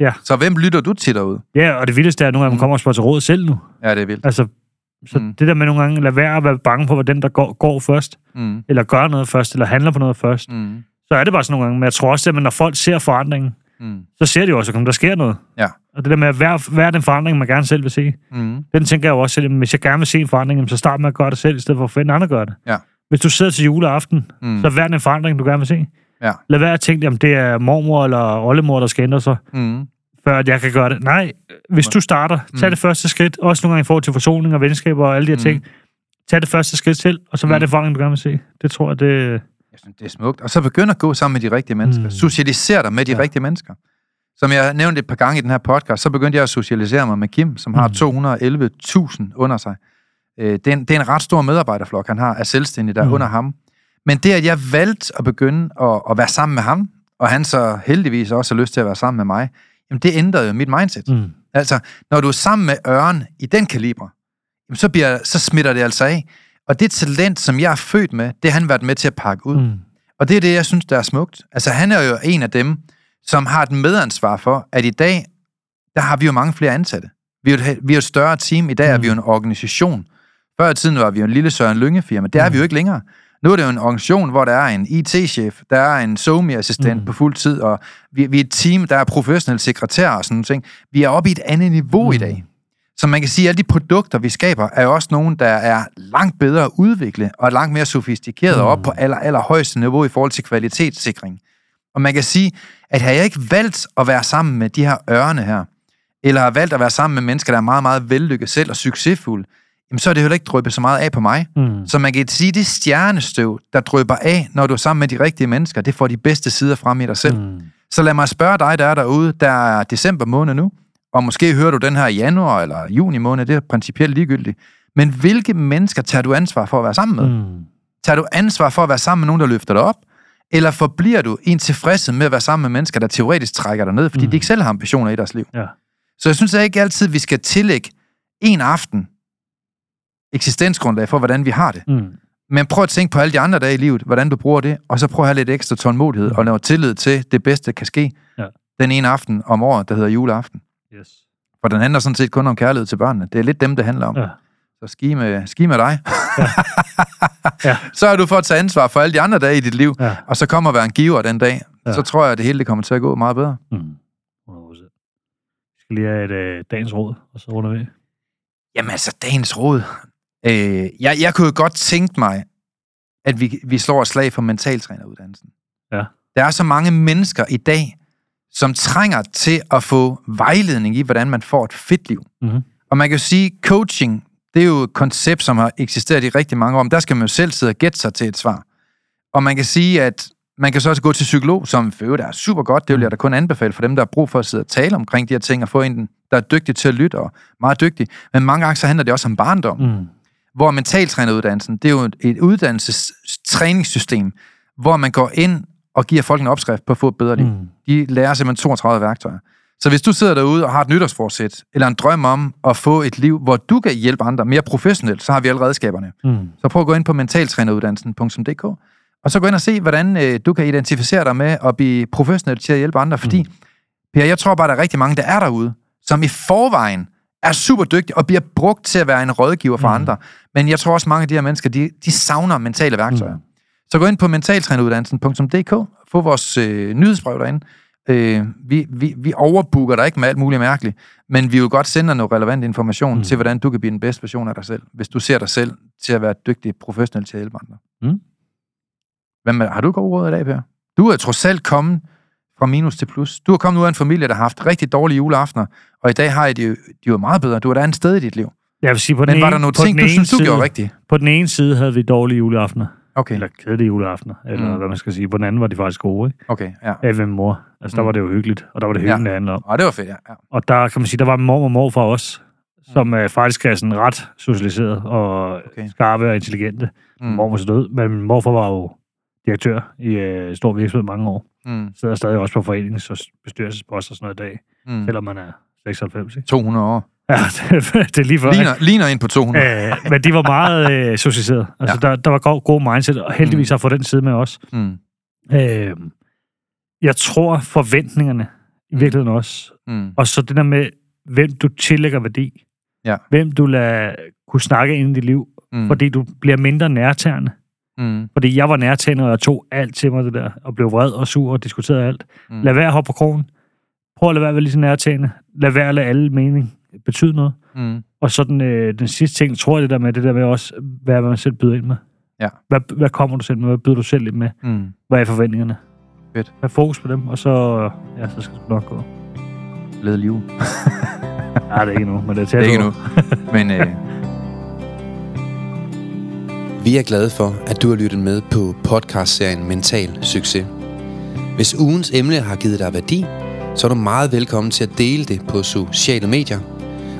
Ja, Så hvem lytter du til derude? ja, og det vildeste er, at nogle gange man Mm. kommer og spørger til råd selv nu. Ja, det er vildt. Altså, så mm. det der med nogle gange, lad være at være bange på, hvad den, der går, går først, Mm. eller gør noget først, eller handler på noget først, Mm. så er det bare sådan nogle gange. Men jeg tror også, at når folk ser forandringen, Mm. så ser de jo også, at der sker noget. Ja. Og det der med at være, være den forandring, man gerne selv vil se, Mm. den tænker jeg jo også selv, hvis jeg gerne vil se en forandring, så start med at gøre det selv, i stedet for at forvente, andre gør det. Ja. Hvis du sidder til juleaften, Mm. så vær den forandring, du gerne vil se. Ja. Lad være at tænke, om det er mormor eller oldemor, der skal ændre sig, Mm. før at jeg kan gøre det. Nej, hvis du starter, tag Mm. det første skridt, også nogle gange i forhold til forsoning og venskaber og alle de her Mm. ting. Tag det første skridt selv, og så vær Mm. det forandring, du gerne vil se. Det tror jeg, det... Jeg synes, det er smukt. Og så begynd at gå sammen med de rigtige mennesker. Mm. Socialisere dig med de. Ja. rigtige mennesker. Som jeg nævnte et par gange i den her podcast, så begyndte jeg at socialisere mig med Kim, som har Mm. 211.000 under sig. Øh, Det er, en, det er en ret stor medarbejderflok, han har af selvstændige, der er Mm. under ham. Men det, at jeg valgte at begynde at, at være sammen med ham, og han så heldigvis også har lyst til at være sammen med mig, jamen det ændrede jo mit mindset. Mm. Altså, når du er sammen med Ørn i den kaliber, jamen så, bliver, så smitter det altså af. Og det talent, som jeg er født med, det har han været med til at pakke ud. Mm. Og det er det, jeg synes, der er smukt. Altså, han er jo en af dem, som har et medansvar for, at i dag, der har vi jo mange flere ansatte. Vi er jo et, vi er et større team. I dag er Mm. vi jo en organisation. Før i tiden var vi jo en lille Søren Lynge-firma. Det er Mm. vi jo ikke længere. Nu er det jo en organisation, hvor der er en IT-chef, der er en SOMI-assistent Mm. på fuld tid, og vi, vi er et team, der er professionelle sekretærer og sådan nogle ting. Vi er oppe i et andet niveau mm. i Mm. dag. Så man kan sige, at alle de produkter, vi skaber, er jo også nogle, der er langt bedre at udvikle, og langt mere sofistikeret, mm. og op på aller, aller højeste niveau i forhold til kvalitetssikring. Og man kan sige, at har jeg ikke valgt at være sammen med de her ørne her, eller har valgt at være sammen med mennesker, der er meget, meget vellykket selv og succesfulde, jamen så er det heller ikke drøbet så meget af på mig. Mm. Så man kan sige, det stjernestøv, der drøber af, når du er sammen med de rigtige mennesker, det får de bedste sider frem i dig selv. Mm. Så lad mig spørge dig, der er derude, der er december måned nu, og måske hører du den her i januar eller juni måned, det er principielt ligegyldigt. Men hvilke mennesker tager du ansvar for at være sammen med? Mm. Tager du ansvar for at være sammen med nogen, der løfter dig op? Eller forbliver du en tilfredshed med at være sammen med mennesker, der teoretisk trækker dig ned, fordi mm. Mm. de ikke selv har ambitioner i deres liv? Ja. Så jeg synes at ikke altid, vi skal tillægge en aften eksistensgrundlag for, hvordan vi har det. Mm. Men prøv at tænke på alle de andre dage i livet, hvordan du bruger det, og så prøv at have lidt ekstra tålmodighed og noget tillid til, det bedste kan ske Ja. den ene aften om året, der hedder juleaften. Yes. For den handler sådan set kun om kærlighed til børnene. Det er lidt dem, det handler om. Ja. Så ski med, ski med dig. *laughs* Ja. så er du for at tage ansvar for alle de andre dage i dit liv, Ja. og så kommer at være en giver den dag. Ja. Så tror jeg, at det hele det kommer til at gå meget bedre. Mm. 100%. Vi skal lige have et øh, dagens råd, og så runder vi. Jamen altså, dagens råd. Øh, jeg, jeg kunne jo godt tænke mig, at vi, vi slår et slag for mentaltræneruddannelsen. Ja. Der er så mange mennesker i dag, som trænger til at få vejledning i, hvordan man får et fedt liv. Mhm. Og man kan jo sige, coaching, det er jo et koncept, som har eksisteret i rigtig mange år, men der skal man jo selv sidde og gætte sig til et svar. Og man kan sige, at man kan så også gå til psykolog, som for øvrigt er super godt. Det vil jeg da kun anbefale for dem, der har brug for at sidde og tale omkring de her ting, og få en, der er dygtig til at lytte, og meget dygtig. Men mange gange så handler det også om barndom Mm. hvor mentaltræneruddannelsen, det er jo et- uddannelsestræningssystem, hvor man går ind og giver folk en opskrift på at få et bedre liv. Mm. De lærer simpelthen 32 værktøjer. Så hvis du sidder derude og har et nytårsforsæt, eller en drøm om at få et liv, hvor du kan hjælpe andre mere professionelt, så har vi alle redskaberne. Mm. Så prøv at gå ind på mentaltræneruddannelsen.dk, og så gå ind og se, hvordan øh, du kan identificere dig med at blive professionel til at hjælpe andre. Fordi, mm. Per, jeg tror bare, der er rigtig mange, der er derude, som i forvejen er super dygtige og bliver brugt til at være en rådgiver for mm. Andre. Men jeg tror også, mange af de her mennesker, de, de savner mentale værktøjer. Mm. Så gå ind på mentaltræneruddannelsen.dk, få vores øh, nyhedsbrev derinde. Øh, vi, vi, vi overbooker dig ikke med alt muligt mærkeligt, men vi vil godt sende dig noget relevant information mm. Til, hvordan du kan blive den bedste version af dig selv, hvis du ser dig selv til at være dygtig professionel til at hjælpe andre. Mm. Hvad med, har du gode råd i dag, Per? Du er trods alt kommet fra minus til plus. Du er kommet ud af en familie, der har haft rigtig dårlige juleaftener, og i dag har I det jo, de jo meget bedre. Du er et andet sted i dit liv. Jeg vil sige, på Men den var ene, der nogle ting, du synes, du side, gjorde rigtigt? På den ene side havde vi dårlige juleaftener, Okay, eller kedelige juleaftener, eller Mm. hvad man skal sige. På den anden var de faktisk gode, ikke? okay, ja. Af min mor. Altså, der Mm. var det jo hyggeligt, og der var det Ja. hyggeligt, det handlede om. Og det var fedt, ja. ja. Og der kan man sige, der var mor og mor fra os, som øh, faktisk er sådan ret socialiseret og Okay. skarpe og intelligente. Mm. Mor var så død, men morfar var jo direktør i øh, stor virksomhed mange år. Mm. Sidder stadig også på forenings- og bestyrelsesposter og sådan noget i dag, Mm. selvom man er 96, ikke? 200 år. *laughs* Ja, det, det er lige for. Ligner, ligner ind på 200. Øh, men de var meget øh, socialiseret. Altså, ja. der, der var god, god mindset, og heldigvis Mm. har fået den side med os. Mm. Øh, jeg tror forventningerne i virkeligheden også. Mm. Og så det der med, hvem du tillægger værdi. Ja. Hvem du lader kunne snakke ind i dit liv, Mm. fordi du bliver mindre nærtagende. Mm. Fordi jeg var nærtagende, og jeg tog alt til mig det der, og blev vred og sur og diskuterede alt. Mm. Lad være at hoppe på krogen. Prøv at lade være at være lige så nærtagende. Lad være at lade alle mening betyde noget. Mm. Og så den, øh, den sidste ting, tror jeg det der med, det der med også, hvad man selv byder ind med. Ja. Hvad, hvad kommer du selv med? Hvad byder du selv ind med? Mm. Hvad er forventningerne? Fedt. Have fokus på dem, og så, ja, så skal det nok gå. Led liv. *laughs* Nej, det er ikke nu, men det er Det er ikke nu. Men øh, *laughs* Vi er glade for, at du har lyttet med på podcastserien Mental Succes. Hvis ugens emne har givet dig værdi, så er du meget velkommen til at dele det på sociale medier.